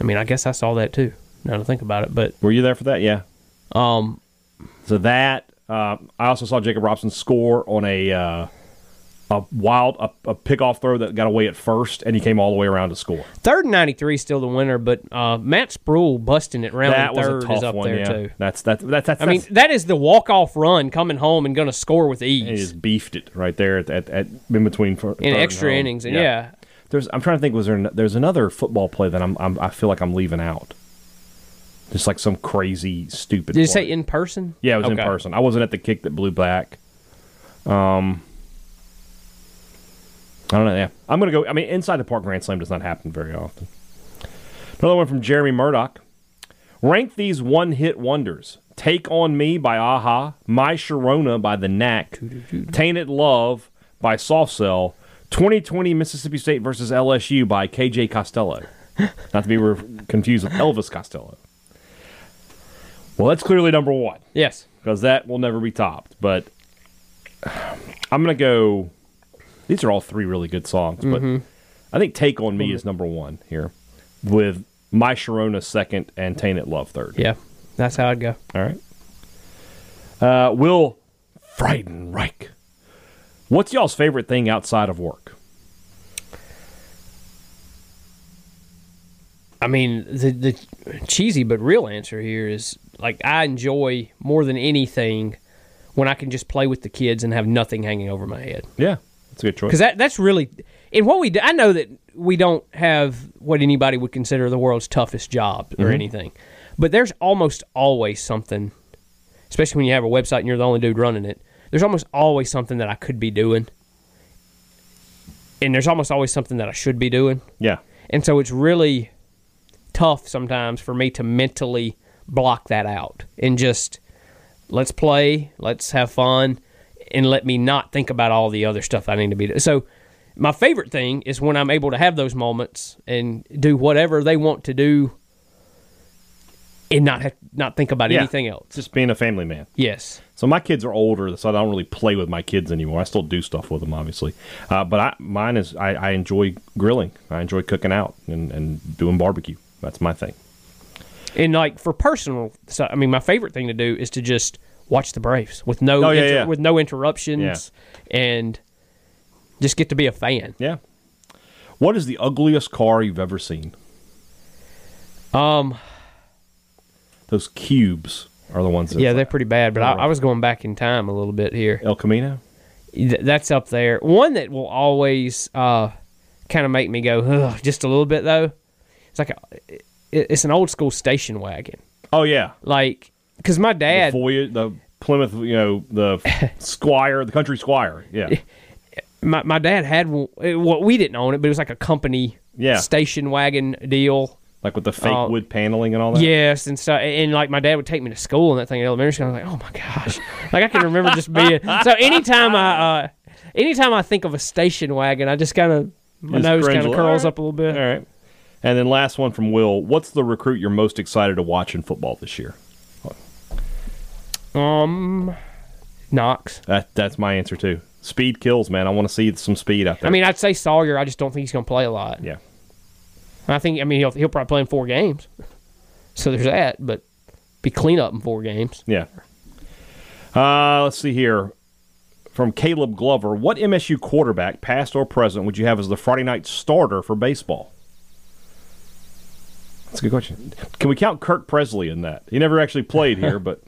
I mean, I guess I saw that too. Now to think about it, but Were you there for that? Yeah. um, So that uh, I also saw Jacob Robson score on a uh, a wild a, a pickoff throw that got away at first, and he came all the way around to score. third and ninety three is still the winner, but uh, Matt Spruill busting it round that third is up one. there yeah, too. that's that's that's that's. I mean, that is the walk off run coming home and going to score with ease. he just beefed it right there at, at, at in between for in extra and innings, and yeah. There's I'm trying to think. Was there an- there's another football play that I'm, I'm I feel like I'm leaving out. Just like some crazy stupid. Did you say in person? Yeah, it was in person. I wasn't at the kick that blew back. Um, I don't know. Yeah, I'm gonna go. I mean, inside the park grand slam does not happen very often. Another one from Jeremy Murdoch. Rank these one-hit wonders: "Take on Me" by a-ha, "My Sharona" by The Knack, "Tainted Love" by Soft Cell, 2020 Mississippi State versus LSU by KJ Costello. [laughs] Not to be re- confused with Elvis Costello. Well, that's clearly number one Yes. because that will never be topped. But I'm gonna go. These are all three really good songs, but I think "Take on Me" is number one here, with "My Sharona" second and "Tainted Love" third. Yeah, that's how I'd go. All right. Uh, Will Friedenreich. What's y'all's favorite thing outside of work? I mean, the the cheesy but real answer here is like I enjoy more than anything when I can just play with the kids and have nothing hanging over my head. Yeah, that's a good choice. Because that that's really and what we do. I know that we don't have what anybody would consider the world's toughest job or mm-hmm. anything, but there's almost always something, especially when you have a website and you're the only dude running it. There's almost always something that I could be doing, and there's almost always something that I should be doing. yeah, And so it's really tough sometimes for me to mentally block that out and just let's play, let's have fun, and let me not think about all the other stuff I need to be doing. So my favorite thing is when I'm able to have those moments and do whatever they want to do and not have, not think about Yeah. anything else. just being a family man. Yes. So my kids are older, so I don't really play with my kids anymore. I still do stuff with them, obviously, uh, but I, mine is I, I enjoy grilling. I enjoy cooking out and, and doing barbecue. That's my thing. And like for personal, so I mean, my favorite thing to do is to just watch the Braves with no Oh, yeah, inter- yeah. with no interruptions, and just get to be a fan. Yeah. What is the ugliest car you've ever seen? Um, Those cubes are the ones. That yeah, they're pretty bad. But I. I was going back in time a little bit here. El Camino. Th- That's up there. One that will always uh, kind of make me go Ugh, just a little bit though. It's like a, it- it's an old school station wagon, Oh yeah, like because my the dad. Voy- the Plymouth. You know the [laughs] Squire, the Country Squire. Yeah, [laughs] my, my dad had Well, we didn't own it, but it was like a company Yeah. station wagon deal. like with the fake Oh. wood paneling and all that. Yes, and so and like my dad would take me to school and that thing in elementary school. I was like, oh my gosh, like I can remember just being. So anytime I, uh, anytime I think of a station wagon, I just kind of My Just nose kind of curls All up a little bit. All right. And then last one from Will. What's the recruit you're most excited to watch in football this year? Um, Knox. That that's my answer too. Speed kills, man. I want to see some speed out there. I mean, I'd say Sawyer. I just don't think he's going to play a lot. yeah. I think. I mean, he'll he'll probably play in four games. So there's that, but be clean up in four games. Yeah. Uh, let's see here. From Caleb Glover, what MSU quarterback, past or present, would you have as the Friday night starter for baseball? That's a good question. Can we count Kirk Presley in that? He never actually played here, [laughs] but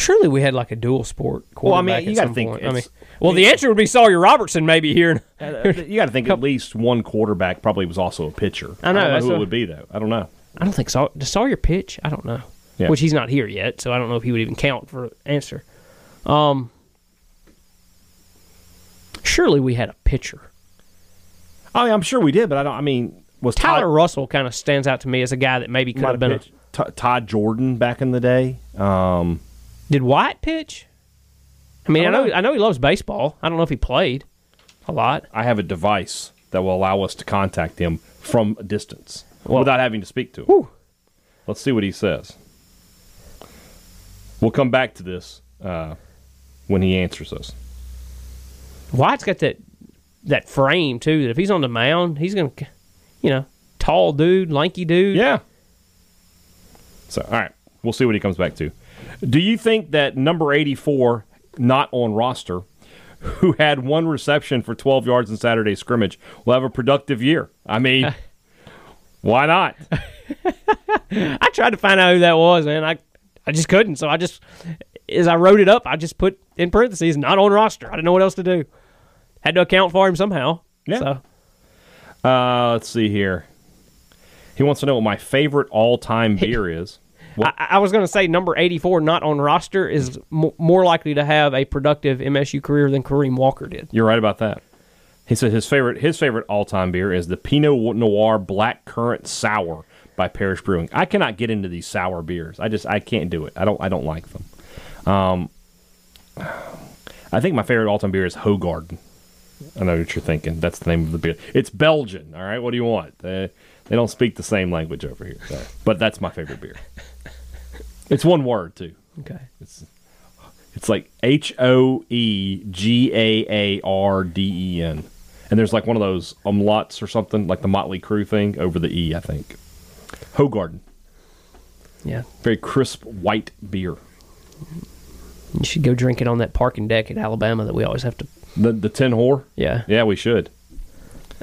Surely we had like a dual sport quarterback. Well, I mean, you gotta think. I mean, well, the answer would be Sawyer Robertson maybe here. you got to think [laughs] at least one quarterback probably was also a pitcher. I know, don't that's who it would be though. I don't know. I don't think Saw does Sawyer pitch. I don't know. Yeah. Which he's not here yet, so I don't know if he would even count for answer. Um, surely we had a pitcher. I mean, I'm sure we did, but I don't. I mean, was Tyler Todd, Russell kind of stands out to me as a guy that maybe could have been. A? T- Todd Jordan back in the day? Um, did White pitch? I mean, I, I know know. I know he loves baseball. I don't know if he played a lot. I have a device that will allow us to contact him from a distance without having to speak to him. Whew. Let's see what he says. We'll come back to this uh, when he answers us. White's got that that frame too. That if he's on the mound, he's gonna, you know, tall dude, lanky dude. Yeah. So, all right, we'll see what he comes back to. Do you think that number 84, not on roster, who had one reception for 12 yards in Saturday scrimmage, will have a productive year? I mean, [laughs] why not? [laughs] I tried to find out who that was, man. I I just couldn't. So I just, as I wrote it up, I just put in parentheses, not on roster. I didn't know what else to do. Had to account for him somehow. Yeah. So Uh, let's see here. He wants to know what my favorite all-time beer is. I, I was going to say number 84, not on roster, is m- more likely to have a productive MSU career than Kareem Walker did. You're right about that. He said his favorite his favorite all time beer is the Pinot Noir Black Currant Sour by Parish Brewing. I cannot get into these sour beers. I just I can't do it. I don't I don't like them. Um, I think my favorite all time beer is Hoegaarden. I know what you're thinking. That's the name of the beer. It's Belgian. All right. What do you want? They, they don't speak the same language over here. So. But that's my favorite beer. It's one word too. Okay. It's it's like H O E G A A R D E N. And there's like one of those umlauts or something, like the Motley Crue thing over the E, I think. Hoegaarden. Yeah. Very crisp white beer. You should go drink it on that parking deck at Alabama that we always have to. The the tin whore? Yeah. Yeah, we should.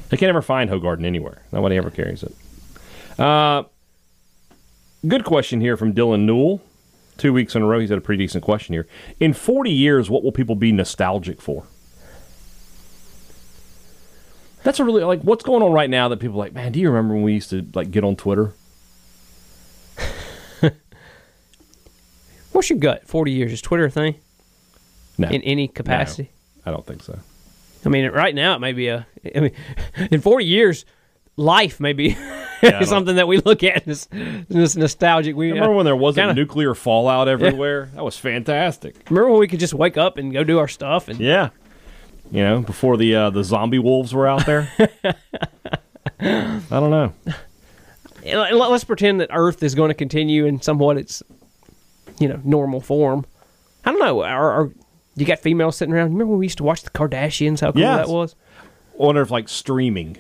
They can't ever find Hoegaarden anywhere. Nobody ever carries it. Uh, good question here from Dylan Newell. Two weeks in a row, he's had a pretty decent question here. In 40 years, what will people be nostalgic for? That's a really like what's going on right now that people are like, man, do you remember when we used to like get on Twitter? [laughs] What's your gut? 40 years. Is Twitter a thing No, in any capacity? I don't think so. I mean, right now it may be a. I mean, [laughs] in 40 years, life may be [laughs] I something that we look at as nostalgic. We Remember when there wasn't kinda- nuclear fallout everywhere? That was fantastic. Remember when we could just wake up and go do our stuff and Yeah. You know, before the uh, the zombie wolves were out there. [laughs] I don't know. Let- let's pretend that Earth is going to continue in somewhat its, you know, normal form. I don't know. Are, are you got females sitting around? Remember when we used to watch the Kardashians? How cool Yes. that was. I wonder if like streaming.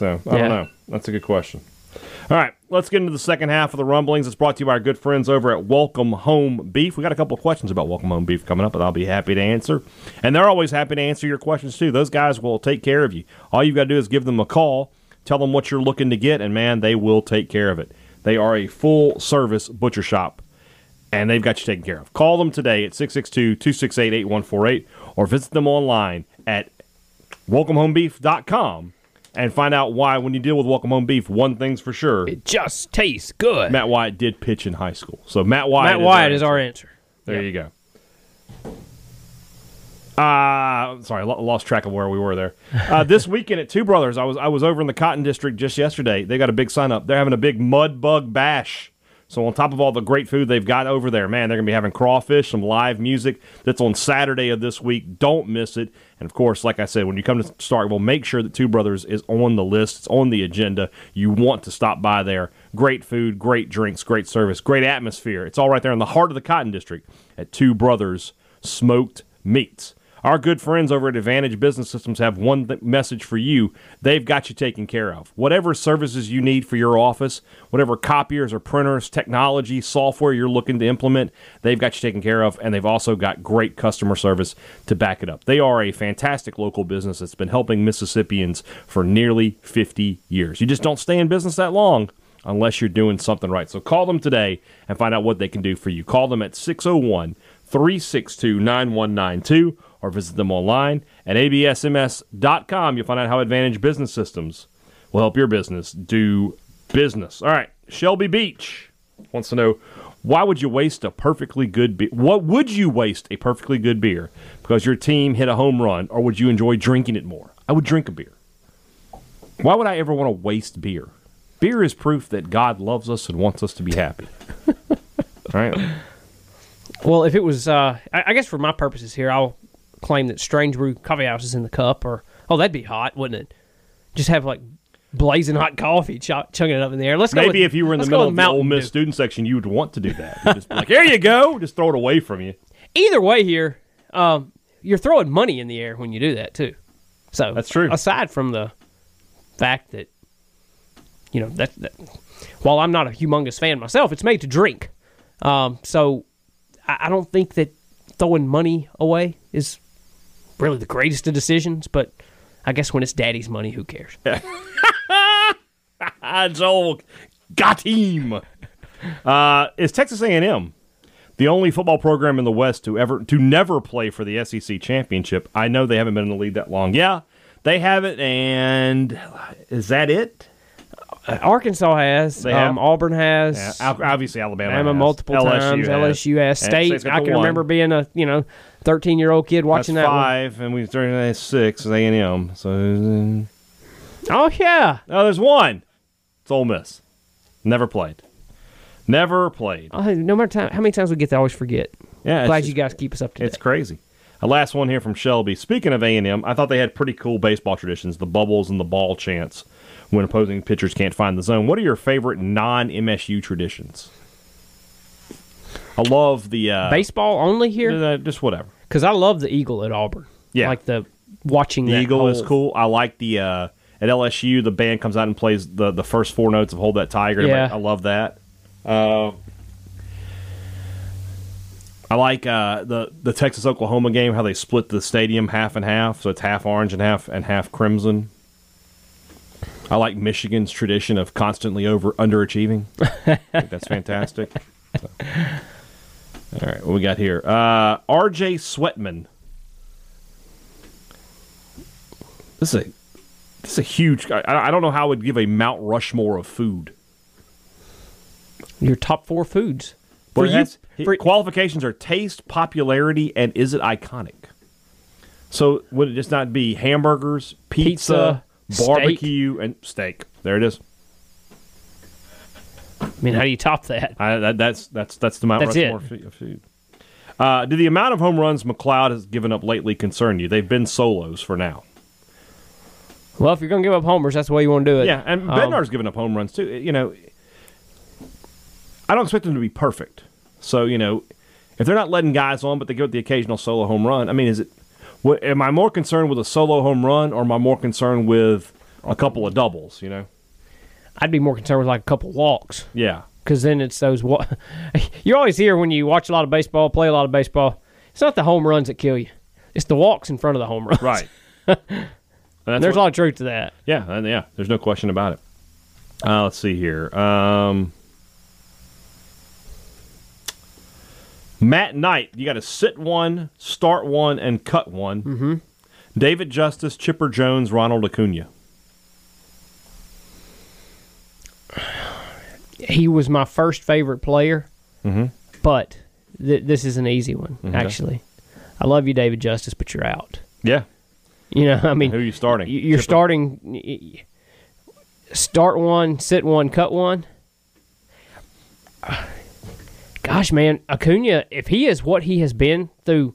So I Yeah. don't know. That's a good question. All right, let's get into the second half of the rumblings. It's brought to you by our good friends over at Welcome Home Beef. We got a couple of questions about Welcome Home Beef coming up, and I'll be happy to answer. And they're always happy to answer your questions too. Those guys will take care of you. All you've got to do is give them a call, tell them what you're looking to get, and man, they will take care of it. They are a full service butcher shop and they've got you taken care of. Call them today at 662 268 8148 or visit them online at welcomehomebeef.com and find out why, when you deal with Welcome Home Beef, one thing's for sure It just tastes good. Matt Wyatt did pitch in high school. So Matt Wyatt, Matt Wyatt is our answer. There you go. Uh, sorry, lo- lost track of where we were there. Uh, [laughs] this weekend at Two Brothers, I was I was over in the Cotton District just yesterday. They got a big sign up. They're having a big mud bug bash So on top of all the great food they've got over there, man, they're going to be having crawfish, some live music. That's on Saturday of this week. Don't miss it. And of course, like I said, when you come to Starkville, make sure that Two Brothers is on the list. It's on the agenda. You want to stop by there. Great food, great drinks, great service, great atmosphere. It's all right there in the heart of the Cotton District at Two Brothers Smoked Meats. Our good friends over at Advantage Business Systems have one th- message for you. They've got you taken care of. Whatever services you need for your office, whatever copiers or printers, technology, software you're looking to implement, they've got you taken care of, and they've also got great customer service to back it up. They are a fantastic local business that's been helping Mississippians for nearly 50 years. You just don't stay in business that long unless you're doing something right. So call them today and find out what they can do for you. Call them at 601 362 9192 or visit them online at absms.com. You'll find out how Advantage Business Systems will help your business do business. All right, Shelby Beach wants to know why would you waste a perfectly good beer? What would you waste a perfectly good beer because your team hit a home run, or would you enjoy drinking it more? I would drink a beer. Why would I ever want to waste beer? Beer is proof that God loves us and wants us to be happy. [laughs] All right. Well, if it was, uh, I, I guess for my purposes here, I'll claim that Strange Brew Coffee House is in the cup, or oh, that'd be hot, wouldn't it? Just have like blazing hot coffee, ch- chugging it up in the air. Let's go Maybe with- if you were in the middle of the Ole Miss Dew. student section, you would want to do that. You'd just be like, here you go. Just throw it away from you. Either way, here, um, you're throwing money in the air when you do that too. So That's true. Aside from the fact that you know that, that while I'm not a humongous fan myself, it's made to drink. Um, so I, I don't think that throwing money away is really the greatest of decisions. But I guess when it's daddy's money, who cares? [laughs] it's Joel got him. Uh, is Texas A&M the only football program in the West to ever to never play for the SEC championship? I know they haven't been in the league that long. Yeah, they haven't. And is that it? Arkansas has, They have? um, Auburn has, Yeah, obviously Alabama, Alabama has. multiple times. LSU has. State. I can one. remember being a you know thirteen year old kid watching That's that. one. five, and we started at six. Is A and M. So Oh yeah. oh, there's one. It's Ole Miss. Never played. Never played. Oh, no matter time, how many times we get to always forget. Yeah, Glad just- you guys keep us up to date. It's crazy. A last one here from Shelby. Speaking of A and M, I thought they had pretty cool baseball traditions: the bubbles and the ball chants when opposing pitchers can't find the zone. What are your favorite non-MSU traditions? I love the uh, Baseball only here uh, just whatever. because I love the eagle at Auburn. Yeah. like the watching The that eagle is cool. I like the uh, at LSU the band comes out and plays the the first four notes of "Hold That Tiger." Yeah. I love that. Uh, I like uh, the the Texas Oklahoma game how they split the stadium half and half, so it's half orange and half and half crimson. I like Michigan's tradition of constantly over underachieving. [laughs] I think that's fantastic. So. All right, what we got here? Uh, R.J. Sweatman. This is a this is a huge. I, I don't know how I would give a Mount Rushmore of food. your top four foods. For you, for, qualifications are taste, popularity, and is it iconic? So would it just not be hamburgers, pizza, Pizza, barbecue, and steak? There it is. I mean, how do you top that? I, that, that's that's that's the Mount That's Rushmore it. fu- of food. Uh, do the amount of home runs MacLeod has given up lately concern you? They've been solos for now. Well, if you're gonna give up homers, that's the way you want to do it. Yeah, and Um, Bednar's given up home runs too. You know, I don't expect them to be perfect. So you know, if they're not letting guys on, but they give up the occasional solo home run, I mean, is it? What, am I more concerned with a solo home run, or am I more concerned with a couple of doubles? You know, I'd be more concerned with like a couple walks yeah, because then it's those. Wa- [laughs] you always hear when you watch a lot of baseball, play a lot of baseball. It's not the home runs that kill you; it's the walks in front of the home runs. right. [laughs] There's what- a lot of truth to that. Yeah, and yeah, there's no question about it. Uh, let's see here. Um, Matt Knight, you got to sit one, start one, and cut one. Mm-hmm. David Justice, Chipper Jones, Ronald Acuna. He was my first favorite player, Mm-hmm. but th- this is an easy one. Actually, I love you, David Justice, but you're out. Yeah. You know, I mean, Who are you starting? You- You're Chipper? starting. Start one, sit one, cut one. gosh, man, Acuna, if he is what he has been through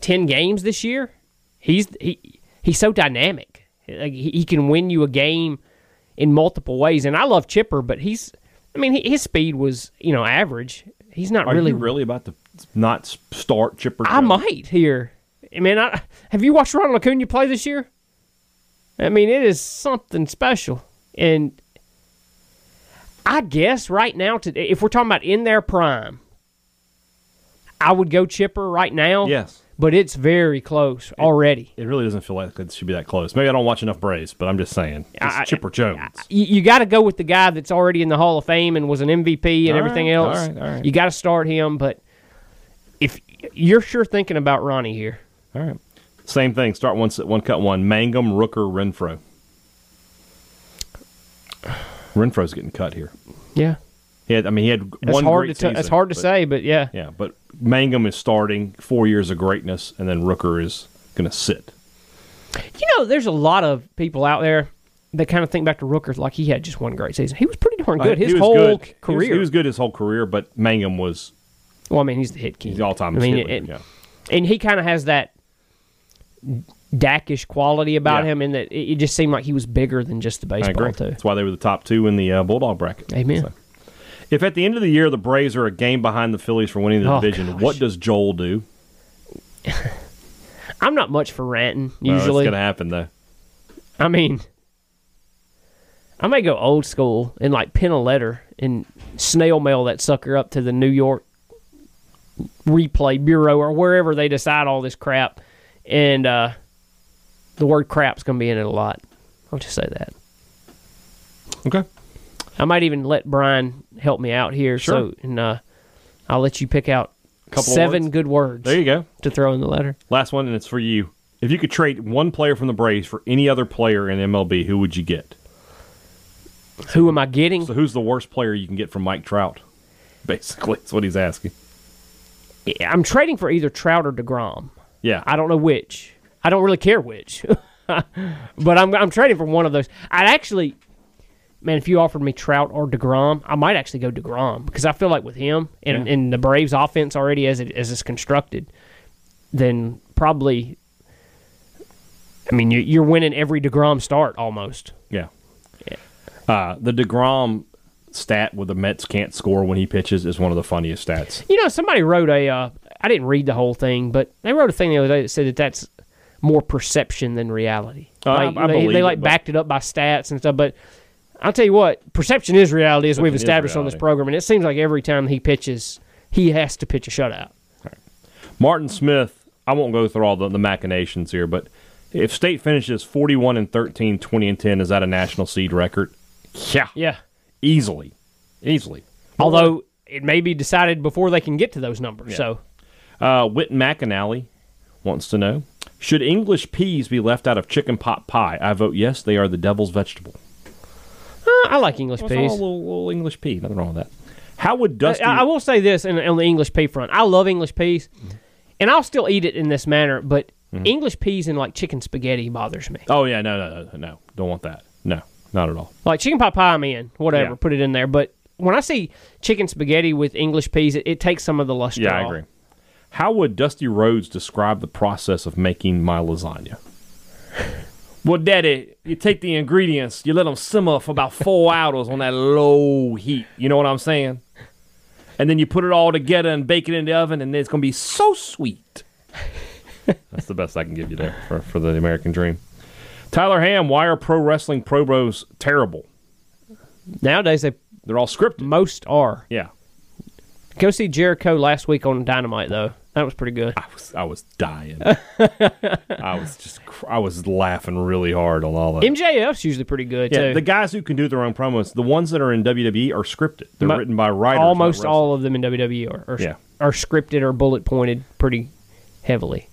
ten games this year, he's he he's so dynamic. Like he, he can win you a game in multiple ways. And I love Chipper, but he's, I mean, his speed was you know average. He's not Are really. you really about to not start Chipper? I Jones? might here. I mean, I, have you watched Ronald Acuna play this year? I mean, it is something special. And I guess right now, to, if we're talking about in their prime, I would go Chipper right now. Yes. But it's very close already. It really doesn't feel like it should be that close. Maybe I don't watch enough Braves, but I'm just saying. It's I- Chipper Jones. You, you got to go with the guy that's already in the Hall of Fame and was an MVP and All everything right, else. right, all right. You got to start him. But if you're sure thinking about Ronnie here, All right. Same thing. Start one, one cut one. Mangum, Rooker, Renfro. [sighs] Renfro's getting cut here. yeah, He had, I mean, he had it's one hard great to t- season. it's hard to but- say, but yeah. Yeah, but Mangum is starting four years of greatness, and then Rooker is going to sit. You know, there's a lot of people out there that kind of think back to Rooker like he had just one great season. He was pretty darn good He his whole good. He was- career. He was, good his whole career, but Mangum was well, I mean, he's the hit king. He's all-time I mean, it- yeah. and he kind of has that Dakish quality about Yeah. him, in that it, just seemed like he was bigger than just the I baseball agree. too. That's why they were the top two in the uh, Bulldog bracket. Amen. So, if at the end of the year the Braves are a game behind the Phillies for winning the Oh, division, gosh. what does Joel do? [laughs] I'm not much for ranting usually. it's going to happen though. I mean, I may go old school and like pen a letter and snail mail that sucker up to the New York replay bureau or wherever they decide all this crap, and uh, the word "crap's" going to be in it a lot. I'll just say that. Okay. I might even let Brian help me out here. Sure. So, and uh, I'll let you pick out Couple seven words? good words There you go. to throw in the letter. Last one, and it's for you. If you could trade one player from the Braves for any other player in MLB, who would you get? Who am I getting? So who's the worst player you can get from Mike Trout? [laughs] Basically, that's what he's asking. I'm trading for either Trout or Degrom. Yeah, I don't know which. I don't really care which. [laughs] but I'm I'm trading for one of those. I'd actually man, if you offered me Trout or DeGrom, I might actually go DeGrom because I feel like with him and, Yeah. and the Braves offense already as it as it's constructed, then probably I mean you you're winning every DeGrom start almost. yeah. Uh, the Degrom stat where the Mets can't score when he pitches is one of the funniest stats. You know, somebody wrote a. Uh, I didn't read the whole thing, but they wrote a thing the other day that said that that's more perception than reality. I- like, I they, believe they like but- backed it up by stats and stuff. But I'll tell you what, perception is reality, as we've established on this program, and it seems like every time he pitches, he has to pitch a shutout. Martin Smith, I won't go through all the, the machinations here, but if State finishes 41 and 13, 20 and 10, is that a national seed record? Yeah, Yeah. easily. Easily. Although it may be decided before they can get to those numbers. So Uh, Whit McAnally wants to know Should English peas be left out of chicken pot pie? I vote yes, they are the devil's vegetable. Uh, I like English peas. with a little, little English pea. Nothing wrong with that. How would Dusty. I, I will say this in, on the English pea front. I love English peas, and I'll still eat it in this manner. But Mm-hmm. English peas and like chicken spaghetti bothers me. oh, yeah, no, no, no, no. Don't want that. No, not at all. Like chicken pot pie, I'm in. Whatever, Yeah. put it in there. But when I see chicken spaghetti with English peas, it, it takes some of the luster. Yeah, I off. agree. How would Dusty Rhodes describe the process of making my lasagna? Well, Daddy, you take the ingredients, you let them simmer for about four [laughs] hours on that low heat. You know what I'm saying? And then you put it all together and bake it in the oven, and it's going to be so sweet. [laughs] That's the best I can give you there for, for the American dream. Tyler Ham, why are pro wrestling pro bros terrible? Nowadays, they They're all scripted. most are. Yeah. Go see Jericho last week on Dynamite though. That was pretty good. I was I was dying. I was just cr- I was laughing really hard on all that. MJF's usually pretty good yeah, too. the guys who can do their own promos, the ones that are in WWE are scripted. They're Mo- written by writers. Almost all of them in WWE are are, Yeah. are scripted or bullet pointed pretty heavily.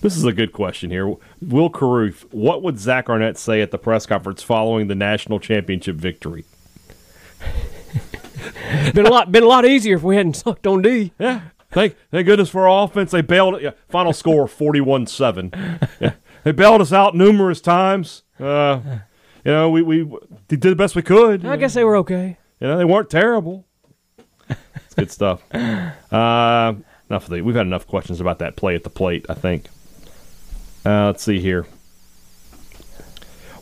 This is a good question here. Will Caruth, what would Zach Arnett say at the press conference following the national championship victory? [laughs] been a lot been a lot easier if we hadn't sucked on D. Yeah. Thank thank goodness for our offense. They bailed it. Yeah, final score 41-7. They bailed us out numerous times. Uh, you know, we, we did the best we could. I guess they were okay. You know, they weren't terrible. It's good stuff. [laughs] Uh, enough of the. We've had enough questions about that play at the plate. I think. Uh, let's see here.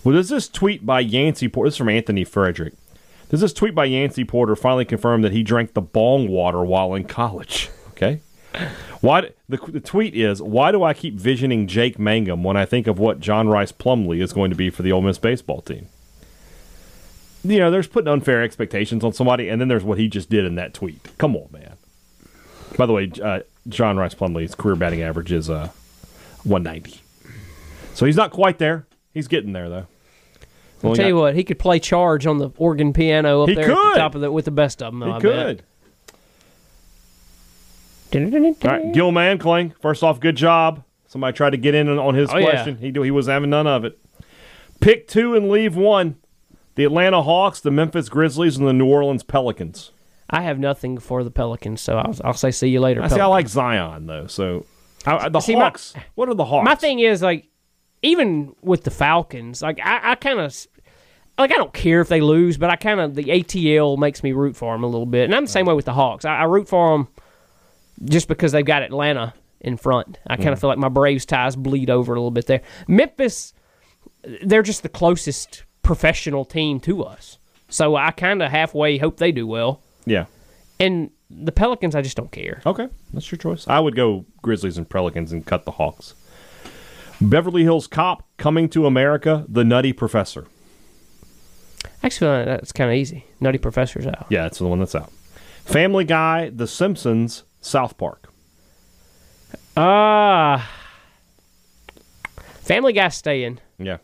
Well, does this tweet by Yancey Porter? This is from Anthony Frederick. Does this tweet by Yancey Porter finally confirm that he drank the bong water while in college? Okay. Why the, the tweet is why do I keep visioning Jake Mangum when I think of what John Rhys Plumlee is going to be for the Ole Miss baseball team? You know, there's putting unfair expectations on somebody, and then there's what he just did in that tweet. Come on, man. By the way, uh, John Rhys Plumlee's career batting average is uh, 190, so he's not quite there. He's getting there though. I'll tell you what, he could play charge on the organ piano up He there at the top of the with the best of them. He I could. Bet. All right, Gil Mankling. First off, good job. Somebody tried to get in on- his Oh, yeah. question. He do, he was having none of it. Pick two and leave one. The Atlanta Hawks, the Memphis Grizzlies, and the New Orleans Pelicans. I have nothing for the Pelicans, so I'll, I'll say see you later. I see. I like Zion though. So I, the See, my- Hawks. what are the Hawks? My thing is like, even with the Falcons, like I, I kind of like I don't care if they lose, but I kind of the ATL makes me root for them a little bit, and I'm the same way with the Hawks. I, I root for them just because they've got Atlanta in front. I kind of Mm. feel like my Braves ties bleed over a little bit there. Memphis, they're just the closest professional team to us, so I kind of halfway hope they do well. Yeah. And the Pelicans, I just don't care. Okay, that's your choice. I would go Grizzlies and Pelicans and cut the Hawks. Beverly Hills Cop coming to America. The Nutty Professor. Actually, feel like that's kind of easy. Nutty Professor's out. Yeah, it's the one that's out. Family Guy, The Simpsons, South Park. Ah, Family Guy staying. Yeah.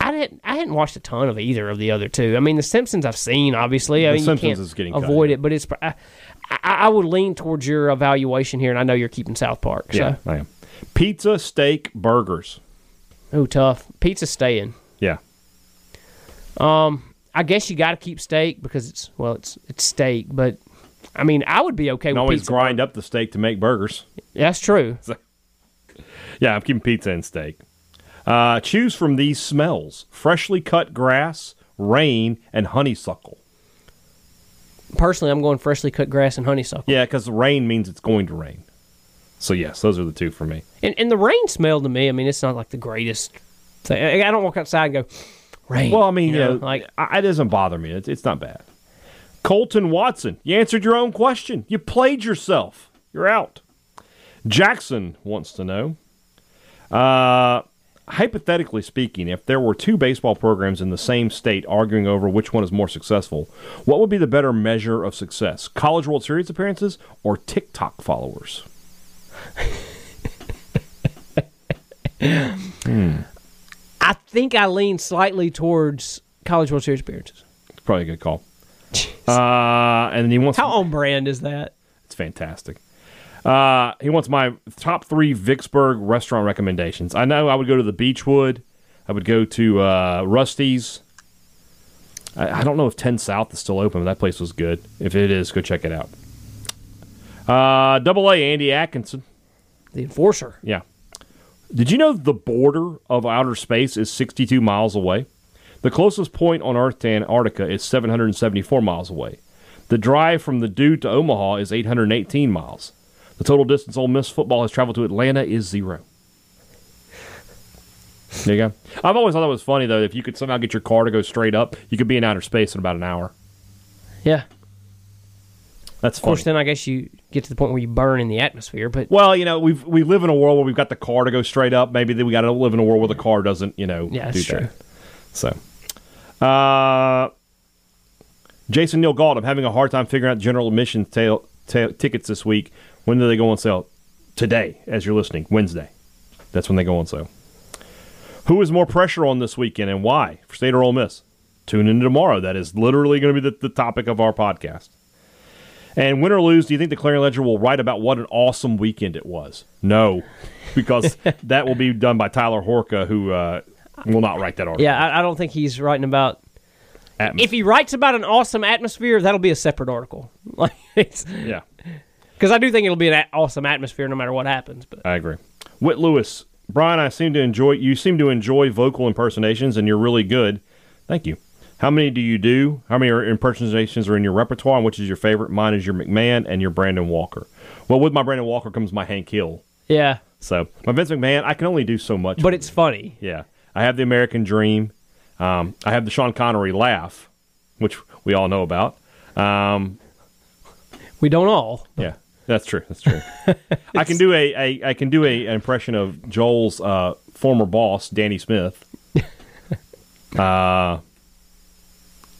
I didn't. I hadn't watched a ton of either of the other two. I mean, The Simpsons I've seen. Obviously, I The mean, Simpsons is getting avoid yeah. it, but it's. I, I, would lean towards your evaluation here, and I know you're keeping South Park. Yeah, So, I am. Pizza, steak, burgers. oh, tough. Pizza staying. Yeah. Um, I guess you got to keep steak because it's well, it's it's steak, but. I mean, I would be okay You can with always pizza. grind up the steak to make burgers. That's true. [laughs] Yeah, I'm keeping pizza and steak. Uh, choose from these smells freshly cut grass, rain, and honeysuckle. Personally, I'm going freshly cut grass and honeysuckle. Yeah, because rain means it's going to rain. So, yes, those are the two for me. And, and the rain smell to me, I mean, it's not like the greatest thing. I don't walk outside and go, rain. Well, I mean, you you know, know, like I- it doesn't bother me. It's, it's not bad. Colton Watson, you answered your own question. You played yourself. You're out. Jackson wants to know. Uh, hypothetically speaking, if there were two baseball programs in the same state arguing over which one is more successful, what would be the better measure of success? College World Series appearances or TikTok followers? I think I lean slightly towards College World Series appearances. It's probably a good call. Uh, and then he wants How on brand is that? It's fantastic. Uh, he wants my top three Vicksburg restaurant recommendations. I know I would go to the Beechwood. I would go to uh, Rusty's. I, I don't know if 10 South is still open, but that place was good. If it is, go check it out. Uh, double A, Andy Atkinson. The Enforcer. Yeah. Did you know the border of outer space is 62 miles away? The closest point on Earth to Antarctica is 774 miles away. The drive from the Dew to Omaha is 818 miles. The total distance Ole Miss football has traveled to Atlanta is zero. There you go. I've always thought that was funny though. If you could somehow get your car to go straight up, you could be in outer space in about an hour. Yeah. That's Of course, then I guess you get to the point where you burn in the atmosphere. But Well, you know, we we live in a world where we've got the car to go straight up. Maybe then we got to live in a world where the car doesn't, you know, Yeah, do that's true. that. So, uh, Jason Neal Galt, I'm having a hard time figuring out general admission tail, tail, tickets this week. When do they go on sale? Today, as you're listening, Wednesday. That's when they go on sale. Who is more pressure on this weekend and why? For State or Ole Miss? Tune in tomorrow. That is literally going to be the, the topic of our podcast. And win or lose, do you think the Clarion Ledger will write about what an awesome weekend it was? No, because [laughs] that will be done by Tyler Horka, who uh, will not write that article. yeah, I, I don't think he's writing about. Atmos- If he writes about an awesome atmosphere, that'll be a separate article. [laughs] Like, yeah, because I do think it'll be an a- awesome atmosphere no matter what happens. But I agree. Whit Lewis, Brian, I seem to enjoy. You seem to enjoy vocal impersonations, and you're really good. Thank you. How many do you do? How many impersonations are in your repertoire, and which is your favorite? Mine is your McMahon and your Brandon Walker. Well, with my Brandon Walker comes my Hank Hill. Yeah, So my Vince McMahon, I can only do so much. but it's funny. Yeah, I have the American Dream. Um, I have the Sean Connery laugh, which we all know about. Um, We don't all. yeah, that's true. That's true. [laughs] I can do a, a I can do a, an impression of Joel's uh, former boss, Danny Smith. [laughs] uh,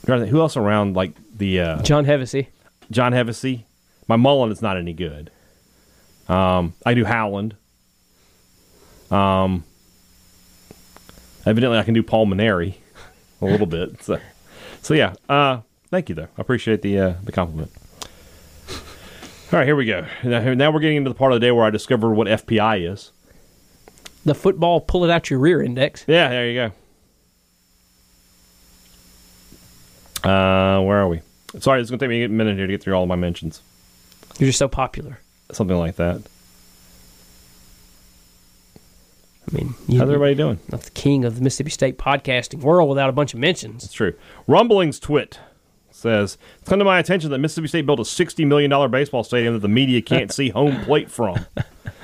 trying to think, who else around like the uh, John Hevesy. John Hevesy? My Mullen is not any good. Um, I do Howland. Um, evidently, I can do Paul Mainieri a little bit. So, so yeah. Uh, thank you, though. I appreciate the uh, the compliment. All right, here we go. Now, now we're getting into the part of the day where I discovered what FPI is. The football, pull it out your rear index. Yeah, there you go. Uh, where are we? Sorry, it's going to take me a minute here to get through all of my mentions. You're just so popular. Something like that. I mean, you, How's everybody doing? not the king of the Mississippi State podcasting world without a bunch of mentions. It's true. Rumblings Twit says it's come to my attention that Mississippi State built a sixty million dollar baseball stadium that the media can't see home plate from. [laughs]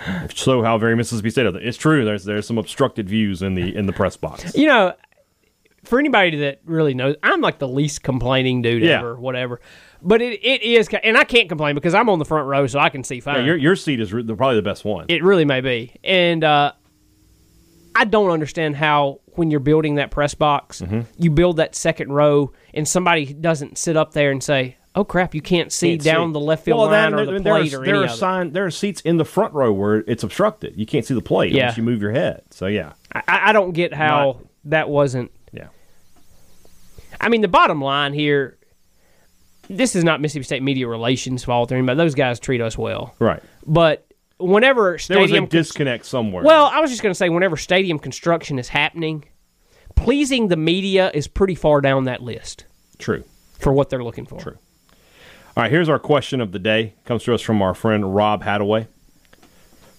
If so, how very Mississippi State of it. It's true. There's there's some obstructed views in the in the press box. You know, for anybody that really knows, I'm like the least complaining dude Yeah. ever, whatever. But it, it is, and I can't complain because I'm on the front row, so I can see fine. Yeah, your your seat is re- probably the best one. It really may be. And uh, I don't understand how, when you're building that press box, Mm-hmm. you build that second row and somebody doesn't sit up there and say, oh crap, you can't see Can't down see. the left field Well, line then or the there are- plate or there any are sign, There are seats in the front row where it's obstructed. You can't see the plate Yeah. unless you move your head. So yeah, I, I don't get how Not- that wasn't. yeah. I mean, the bottom line here. This is not Mississippi State media relations fault or anybody. Those guys treat us well, Right. but whenever There was a stadium disconnect somewhere. Well, I was just going to say, whenever stadium construction is happening, pleasing the media is pretty far down that list true. for what they're looking for. True. All right, here's our question of the day. Comes to us from our friend Rob Hadaway,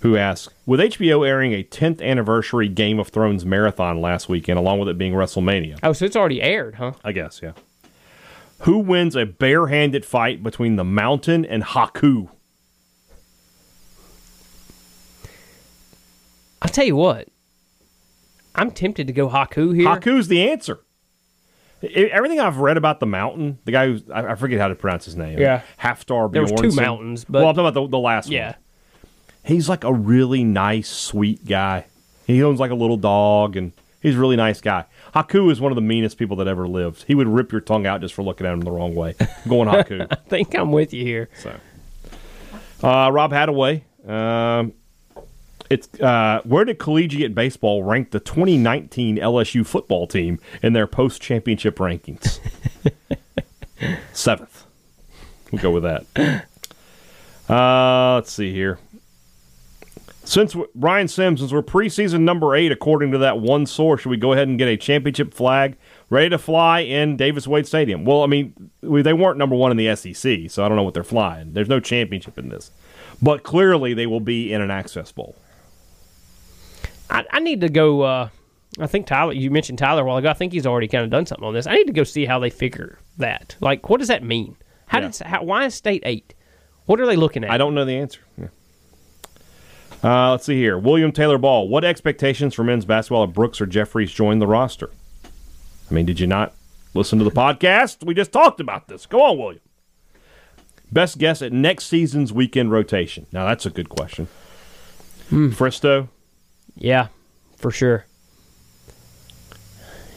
who asks With HBO airing a 10th anniversary Game of Thrones marathon last weekend, along with it being WrestleMania, Oh, so it's already aired, huh? I guess, yeah. Who wins a barehanded fight between the Mountain and Haku? I'll tell you what. I'm tempted to go Haku here. Haku's the answer. Everything I've read about the Mountain, the guy who I forget how to pronounce his name. Yeah. Halfstar There was two mountains, but- well, I'm talking about the, the last one. Yeah. he's like a really nice, sweet guy. He owns like a little dog, and he's a really nice guy. Haku is one of the meanest people that ever lived. He would rip your tongue out just for looking at him the wrong way. Going Haku. [laughs] I think I'm with you here. so, uh, Rob Hadaway. Um, it's uh, where did collegiate baseball rank the 2019 LSU football team in their post championship rankings? [laughs] Seventh. We'll go with that. Uh, let's see here. Since Ryan Sims, since we're preseason number eight, according to that one source, should we go ahead and get a championship flag ready to fly in Davis Wade Stadium? Well, I mean, we, they weren't number one in the SEC, so I don't know what they're flying. There's no championship in this, but clearly they will be in an Access Bowl. I, I need to go. Uh, I think Tyler, you mentioned Tyler a while ago. I think he's already kind of done something on this. I need to go see how they figure that. Like, what does that mean? How Yeah. did how, why is state eight? What are they looking at? I don't know the answer. Yeah. Uh, let's see here. William Taylor Ball. What expectations for men's basketball if Brooks or Jeffries join the roster? I mean, did you not listen to the podcast? We just talked about this. Go on, William. Best guess at next season's weekend rotation. Now, that's a good question. Hmm. Fristoe? Yeah, for sure.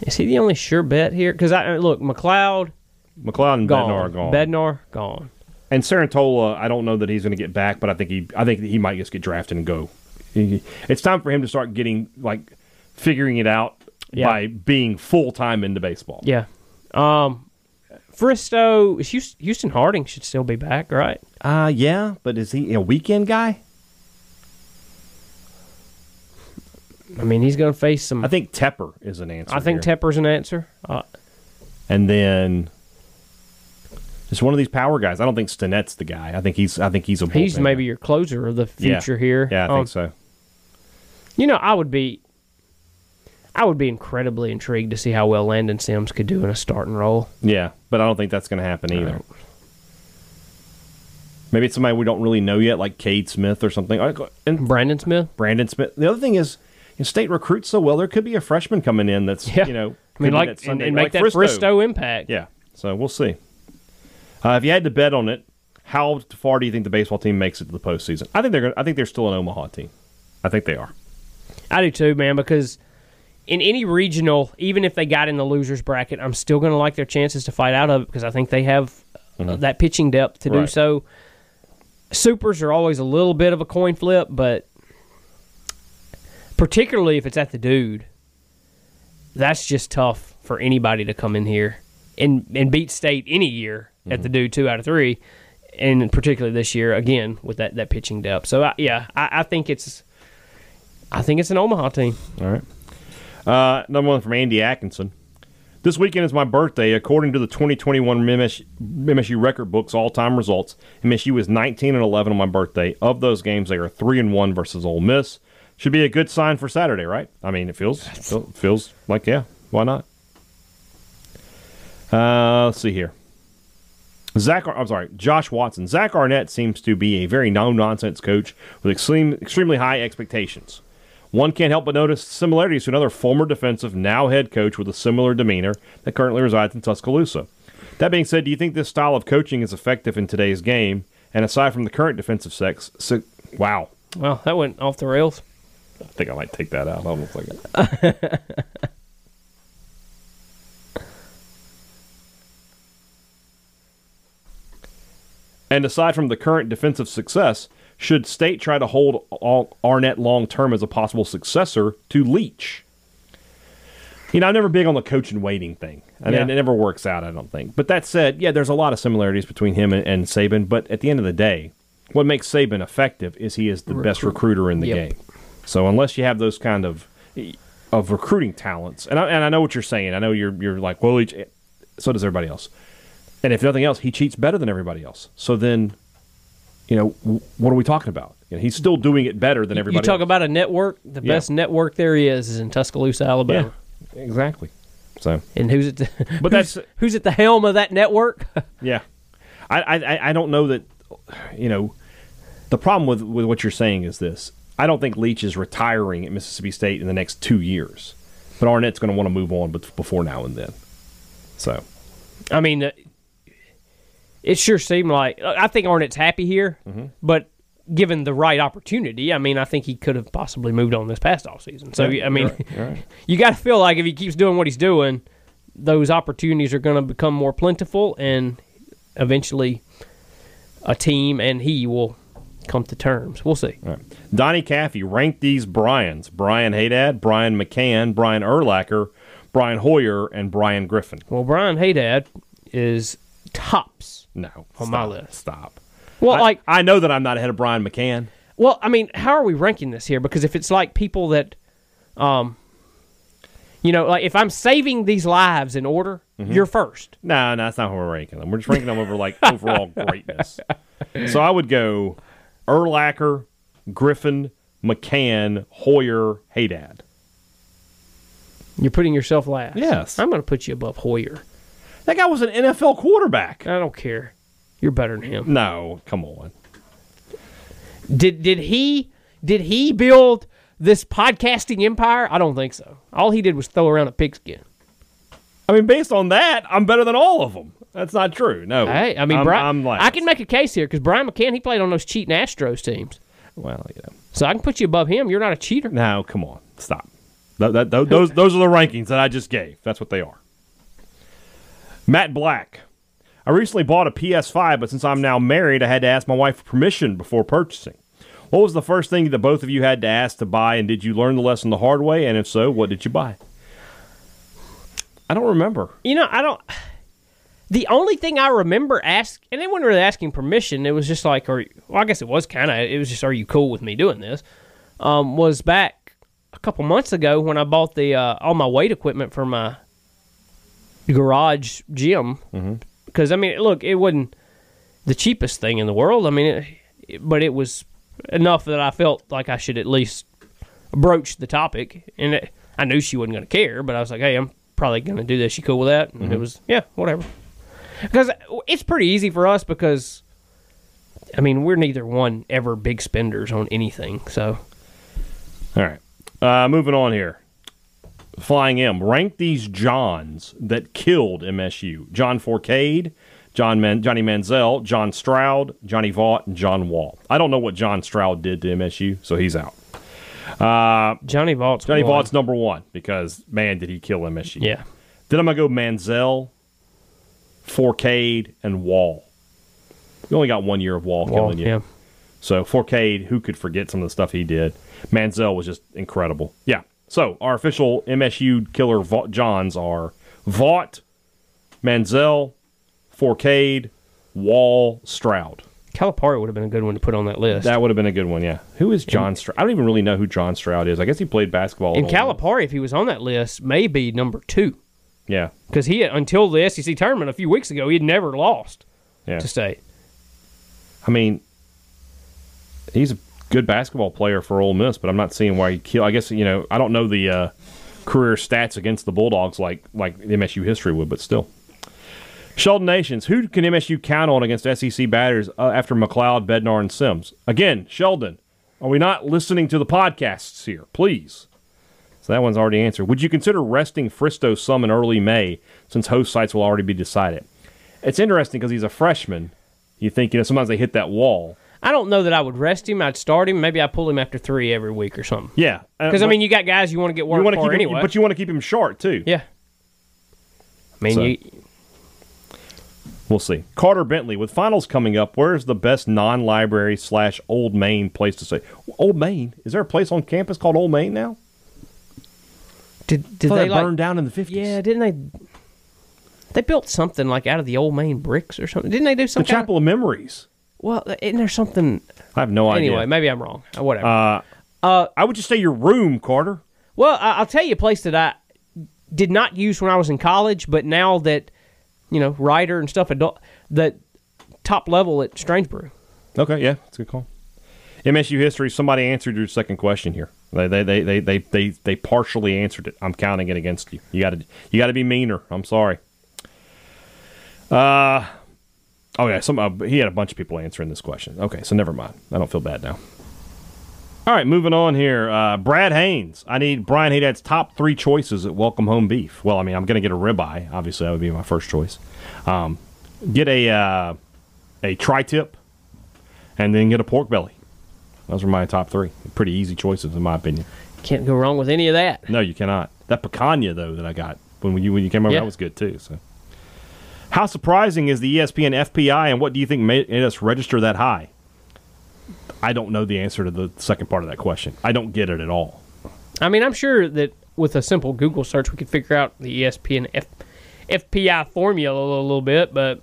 Is he the only sure bet here? Because I look, MacLeod MacLeod and gone, Bednar are gone. Bednar gone. and Cerantola, I don't know that he's going to get back, but I think he, I think he might just get drafted and go. It's time for him to start getting like figuring it out Yeah. by being full time into baseball. Yeah. Um, Fristoe, Houston, Houston Harding should still be back, right? Uh yeah, but is he a weekend guy? I mean, he's going to face some. I think Tepper is an answer. I think here. Tepper's an answer. Uh, and then just one of these power guys. I don't think Stinnett's the guy. I think he's. I think he's a. he's maybe your closer of the Yeah. future here. Yeah, I Um, think so. You know, I would be. I would be incredibly intrigued to see how well Landon Sims could do in a starting role. Yeah, but I don't think that's going to happen either. Maybe it's somebody we don't really know yet, like Cade Smith or something. And Brandon Smith. Brandon Smith. The other thing is, state recruits so well. There could be a freshman coming in that's Yeah. you know, I mean, like that and, Sunday- and make like that Fristoe, impact. Yeah, so we'll see. Uh, if you had to bet on it, how far do you think the baseball team makes it to the postseason? I think they're. Gonna, I think they're still an Omaha team. I think they are. I do too, man, because in any regional, even if they got in the losers bracket, I'm still going to like their chances to fight out of it because I think they have uh, that pitching depth to do Mm-hmm. So. Supers are always a little bit of a coin flip, but particularly if it's at the dude, that's just tough for anybody to come in here and and beat state any year at Mm-hmm. the dude two out of three, and particularly this year again with that that pitching depth. So I, yeah, I, I think it's I think it's an Omaha team. All right. Uh, number one from Andy Atkinson. This weekend is my birthday. According to the 2021 MSU, MSU record book's all-time results, MSU was 19 and 11 on my birthday. Of those games, they are three and one versus Ole Miss. Should be a good sign for Saturday, right? I mean, it feels feel- feels like yeah. Why not? Uh, let's see here. Zach, I'm sorry, Josh Watson. Zach Arnett seems to be a very no-nonsense coach with extreme, extremely high expectations. One can't help but notice similarities to another former defensive, now head coach with a similar demeanor that currently resides in Tuscaloosa. That being said, do you think this style of coaching is effective in today's game? And aside from the current defensive sex, si- wow, Well, that went off the rails. I think I might take that out. Hold on a second. and aside from the current defensive success, should State try to hold Arnett long term as a possible successor to Leach? You know, I'm never big on the coach and waiting thing. And Yeah. it, it never works out, I don't think. But that said, yeah, there's a lot of similarities between him and, and Saban. But at the end of the day, what makes Saban effective is he is the best recruiter in the Yep. game. So unless you have those kind of of recruiting talents, and I, and I know what you're saying. I know you're you're like, well, each, so does everybody else. And if nothing else, he cheats better than everybody else. So then, you know, w- what are we talking about? You know, he's still doing it better than everybody. You talk else. about a network. The Yeah. best network there is is in Tuscaloosa, Alabama. yeah, exactly. So, And who's at the [laughs] But who's- that's- who's at the helm of that network? [laughs] yeah, I I I- I don't know that. You know, the problem with with what you're saying is this. I don't think Leach is retiring at Mississippi State in the next two years, but Arnett's going to want to move on, but before now and then. So, I mean, uh, it sure seemed like I think Arnett's happy here, Mm-hmm. but given the right opportunity, I mean, I think he could have possibly moved on this past off season. So Yeah, I mean, you're right, you're right. [laughs] you got to feel like if he keeps doing what he's doing, those opportunities are going to become more plentiful, and eventually, a team and he will come to terms. We'll see. Right. Donnie Caffey ranked these Bryans Brian Hadad, Brian McCann, Brian Urlacher, Brian Hoyer, and Brian Griffin. Well, Brian Hadad is tops. No. On stop, my list. Stop. Well, I, like, I know that I'm not ahead of Brian McCann. well, I mean, how are we ranking this here? Because if it's like people that, um, you know, like if I'm saving these lives in order, Mm-hmm. you're first. No, no, that's not how we're ranking them. We're just ranking them over like overall [laughs] greatness. So I would go Urlacher, Griffin, McCann, Hoyer, Hadad. You're putting yourself last. Yes. I'm going to put you above Hoyer. That guy was an NFL quarterback. I don't care. You're better than him. No, come on. Did did he did he build this podcasting empire? I don't think so. All he did was throw around a pigskin. I mean, based on that, I'm better than all of them. That's not true. No. Hey, I mean, I'm, Brian, I'm last. I can make a case here because Brian McCann he played on those cheating Astros teams, Well, you know. so I can put you above him. You're not a cheater. No, come on. Stop. Th- that- th- those, those are the rankings that I just gave. That's what they are. Matt Black. I recently bought a PS5, but since I'm now married, I had to ask my wife for permission before purchasing. What was the first thing that both of you had to ask to buy, and did you learn the lesson the hard way? And if so, what did you buy? I don't remember. You know, I don't. The only thing I remember ask, and they weren't really asking permission. It was just like, or well, I guess it was kind of. It was just, are you cool with me doing this? Um, was back a couple months ago when I bought the uh, all my weight equipment for my garage gym. Because I mean, look, it wasn't the cheapest thing in the world. I mean, it, it- but it was enough that I felt like I should at least broach the topic. And it, I knew she wasn't going to care, but I was like, hey, I'm probably going to do this. You cool with that? And Mm-hmm. it was yeah, whatever. Because it's pretty easy for us because. I mean, we're neither one ever big spenders on anything, so All right. Uh, moving on here. Flying M. Rank these Johns that killed MSU. John Fourcade, John Man- Johnny Manziel, John Stroud, Johnny Vaught, and John Wall. I don't know what John Stroud did to MSU, so he's out. Johnny Vaught's Johnny one. Vaught's number one because, man, did he kill MSU. yeah. Then I'm going to go Manziel, Fourcade, and Wall. We only got one year of Wall, Well, killing you. yeah. So Fourcade, who could forget some of the stuff he did? Manziel was just incredible. Yeah. So our official MSU killer Va- Johns are Vaught, Manziel, Fourcade, Wall, Stroud. Calipari would have been a good one to put on that list. That would have been a good one. Yeah. Who is John Stroud? I don't even really know who John Stroud is. I guess he played basketball. and at Ole Miss. Calipari, if he was on that list, may be number two Yeah. because he until the SEC tournament a few weeks ago, he had never lost Yeah. to state. I mean, he's a good basketball player for Ole Miss, but I'm not seeing why he kill. I guess you know I don't know the uh, career stats against the Bulldogs like like MSU history would, but still. Sheldon Nations, who can MSU count on against SEC batters uh, after MacLeod, Bednar, and Sims? Again, Sheldon, are we not listening to the podcasts here? Please. So that one's already answered. Would you consider resting Fristoe some in early May since host sites will already be decided? It's interesting because he's a freshman. You think, you know, sometimes they hit that wall. I don't know that I would rest him. I'd start him. Maybe I pull him after three every week or something. Yeah. Uh, because I mean, you got guys you want to get work you want to for keep him, anyway. but you want to keep him short too. yeah. I mean, So- you, We'll see. Carter Bentley, with finals coming up, where's the best non-library slash Old Main place to stay? Old Main? Is there a place on campus called Old Main now? Did did they that like, burned down in the fifties. Yeah, didn't they? They built something like out of the old main bricks or something. Didn't they do the some Chapel of Memories. Well, isn't there something? I have no idea. Anyway, maybe I'm wrong. Uh, Whatever. Uh, I would just say your room, Carter. Well, I- I'll tell you a place that I did not use when I was in college, but now that you know, writer and stuff, adult, the top level at Strangebrew. Okay, yeah, that's a good call. MSU history. Somebody answered your second question here. They they they they they they, they partially answered it. I'm counting it against you. You got to you got to be meaner. I'm sorry. Uh oh yeah. Some uh, he had a bunch of people answering this question. Okay, so never mind. I don't feel bad now. All right, moving on here. Uh, Brad Haynes. I need Brian Hadad's top three choices at Welcome Home Beef. Well, I mean, I'm going to get a ribeye. Obviously, that would be my first choice. Um, get a uh, a tri-tip, and then get a pork belly. Those are my top three. Pretty easy choices, in my opinion. Can't go wrong with any of that. No, you cannot. That picanha though that I got when you when you came over, Yeah. that was good too. So, how surprising is the ESPN FPI, and what do you think made us register that high? I don't know the answer to the second part of that question. I don't get it at all. I mean, I'm sure that with a simple Google search, we could figure out the ESPN F, FPI formula a little bit, but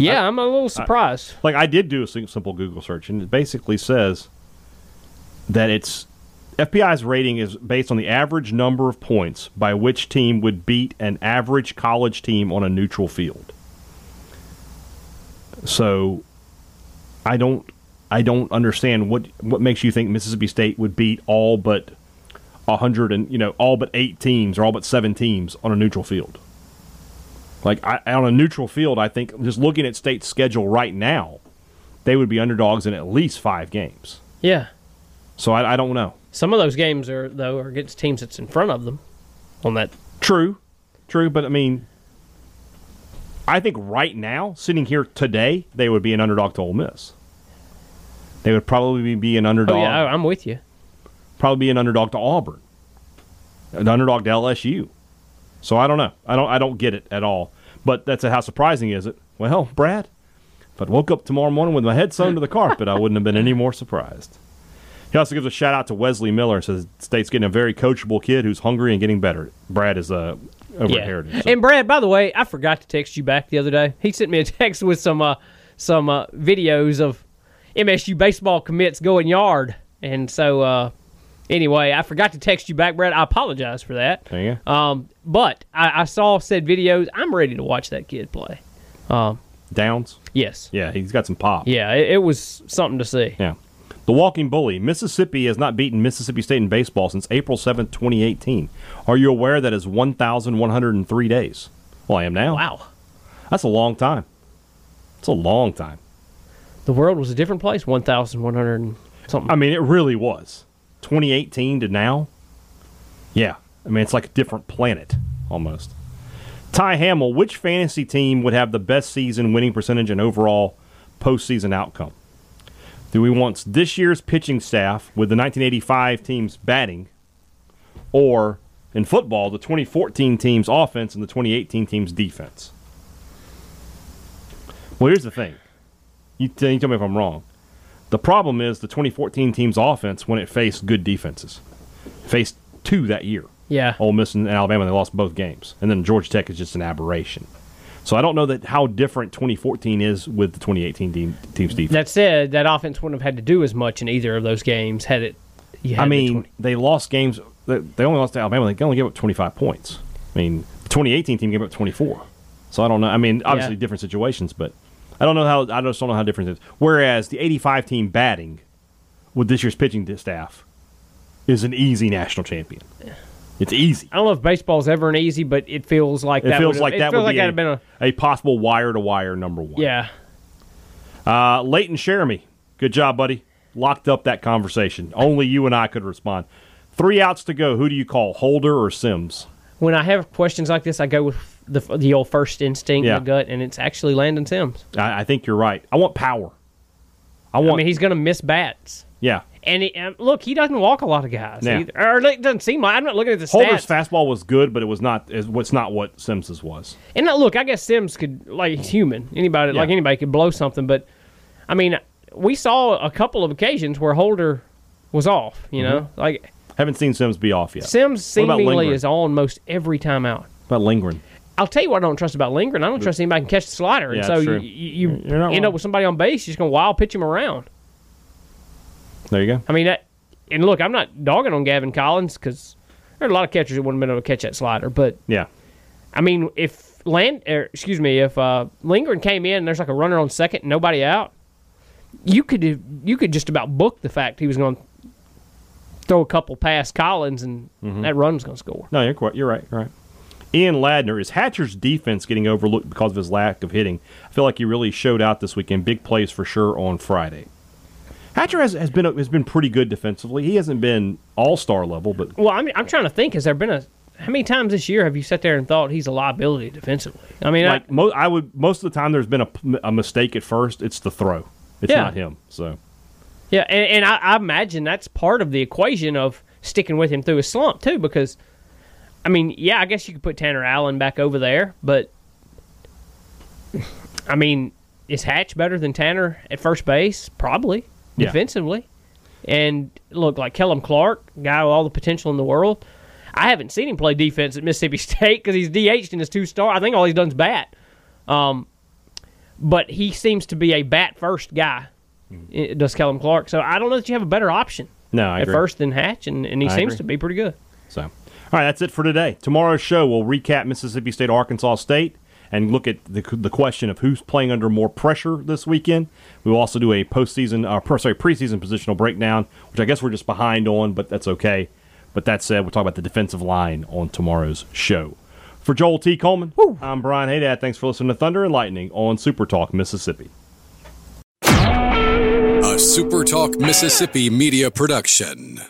yeah, I, am a little surprised. Like I did do a simple Google search, and it basically says that it's FPI's rating is based on the average number of points by which team would beat an average college team on a neutral field. So, I don't, I don't understand what what makes you think Mississippi State would beat all but a hundred and you know all but eight teams or all but seven teams on a neutral field. Like I, on a neutral field, I think just looking at State's schedule right now, they would be underdogs in at least five games. yeah, So I, I don't know. some of those games are though are against teams that's in front of them on that. True, true, but I mean, I think right now, sitting here today, they would be an underdog to Ole Miss. They would probably be an underdog. Oh yeah, I'm with you. probably be an underdog to Auburn, an underdog to LSU. So I don't know. I don't. I don't get it at all. But that's how surprising is it? Well, Brad, if I'd woke up tomorrow morning with my head sewn to the carpet, I wouldn't have been any more surprised. He also gives a shout out to Wesley Miller. Says State's getting a very coachable kid who's hungry and getting better. Brad is uh, over at Heritage. so- And Brad, by the way, I forgot to text you back the other day. He sent me a [laughs] text with some uh, some uh, videos of MSU baseball commits going yard, and so uh, anyway, I forgot to text you back, Brad. I apologize for that. there you go. Um, but I, I saw said videos. I'm ready to watch that kid play. Um, Downs. yes, Yeah, he's got some pop. yeah, it, it was something to see. Yeah. The Walking Bully. Mississippi has not beaten Mississippi State in baseball since April 7th, 2018. Are you aware that is 1,103 days? Well, I am now. Wow. That's a long time. It's a long time. The world was a different place. One thousand one hundred and something. I mean, it really was. 2018 to now. Yeah. I mean, it's like a different planet almost. Ty Hamill, which fantasy team would have the best season winning percentage and overall postseason outcome? Do we want this year's pitching staff with the 1985 team's batting, or in football, the 2014 team's offense and the 2018 team's defense? Well, here's the thing. You, t- you tell me if I'm wrong. The problem is the 2014 team's offense when it faced good defenses. Faced two that year. yeah. Ole Miss and Alabama, they lost both games. And then Georgia Tech is just an aberration. So I don't know that how different 2014 is with the 2018 team, team's defense. That said, that offense wouldn't have had to do as much in either of those games had it. Had I the mean, 20 they lost games. They they only lost to Alabama. They only gave up 25 points. I mean, the 2018 team gave up 24. So I don't know. I mean, obviously Yeah. different situations, but I don't know how. I just don't know how different it is. Whereas the 85 team batting with this year's pitching staff is an easy national champion. It's easy. I don't know if baseball's ever an easy, but it feels like It that. feels like it that feels would like be a, a a possible wire to wire number one. yeah. Uh, Leighton Jeremy, good job, buddy. Locked up that conversation. Only you and I could respond. Three outs to go. Who do you call, Holder or Sims? When I have questions like this, I go with the the old first instinct, Yeah. the gut, and it's actually Landon Sims. I, I think you're right. I want power. I want. I mean, he's going to miss bats. yeah. And he, um, look, he doesn't walk a lot of guys. Yeah. Either. Or it doesn't seem like I'm not looking at the Holder's stats. fastball was good, but it was not. What's not what Sims's was. And now, look, I guess Sims could like he's human. Anybody Yeah. like anybody could blow something, but I mean, we saw a couple of occasions where Holder was off. You know, Mm-hmm. like Haven't seen Sims be off yet. Sims seemingly is on most every time out. About lingering. I'll tell you what I don't trust about Lindgren. I don't trust anybody can catch the slider, Yeah, and so you, true. you, you You're end wrong. up with somebody on base. You're just going to wild pitch him around. There you go. I mean, that, and look, I'm not dogging on Gavin Collins because there are a lot of catchers that wouldn't have been able to catch that slider. But Yeah. I mean, if Land, er, excuse me, if uh, Lindgren came in and there's like a runner on second and nobody out, you could you could just about book the fact he was going to throw a couple past Collins and Mm-hmm. that run's going to score. No, you're quite, you're right. You're right. Ian Ladner is Hatcher's defense getting overlooked because of his lack of hitting. I feel like he really showed out this weekend. Big plays for sure on Friday. Hatcher has, has been has been pretty good defensively. He hasn't been all star level, but Well, I'm I'm trying to think. Has there been a how many times this year have you sat there and thought he's a liability defensively? I mean, I- like mo- I would most of the time there's been a, a mistake at first. It's the throw. It's Yeah. not him. So Yeah, and, and I, I imagine that's part of the equation of sticking with him through his slump too. Because, I mean, yeah, I guess you could put Tanner Allen back over there, but I mean, is Hatch better than Tanner at first base? Probably Yeah. defensively. And look, like Kellum Clark, guy with all the potential in the world. I haven't seen him play defense at Mississippi [laughs] State because he's DH'd in his two star. I think all he's done is bat. Um, but he seems to be a bat first guy. Mm-hmm. Does Kellum Clark? So I don't know that you have a better option no, I at agree. first than Hatch, and, and he I seems agree. to be pretty good. So, all right, that's it for today. Tomorrow's show, we'll recap Mississippi State, Arkansas State, and look at the, the question of who's playing under more pressure this weekend. We will also do a postseason, uh, per- sorry, preseason positional breakdown, which I guess we're just behind on, but that's okay. But that said, we'll talk about the defensive line on tomorrow's show. For Joel T. Coleman, I'm Brian Hadad. Thanks for listening to Thunder and Lightning on Super Talk Mississippi. A Super Talk Mississippi media production.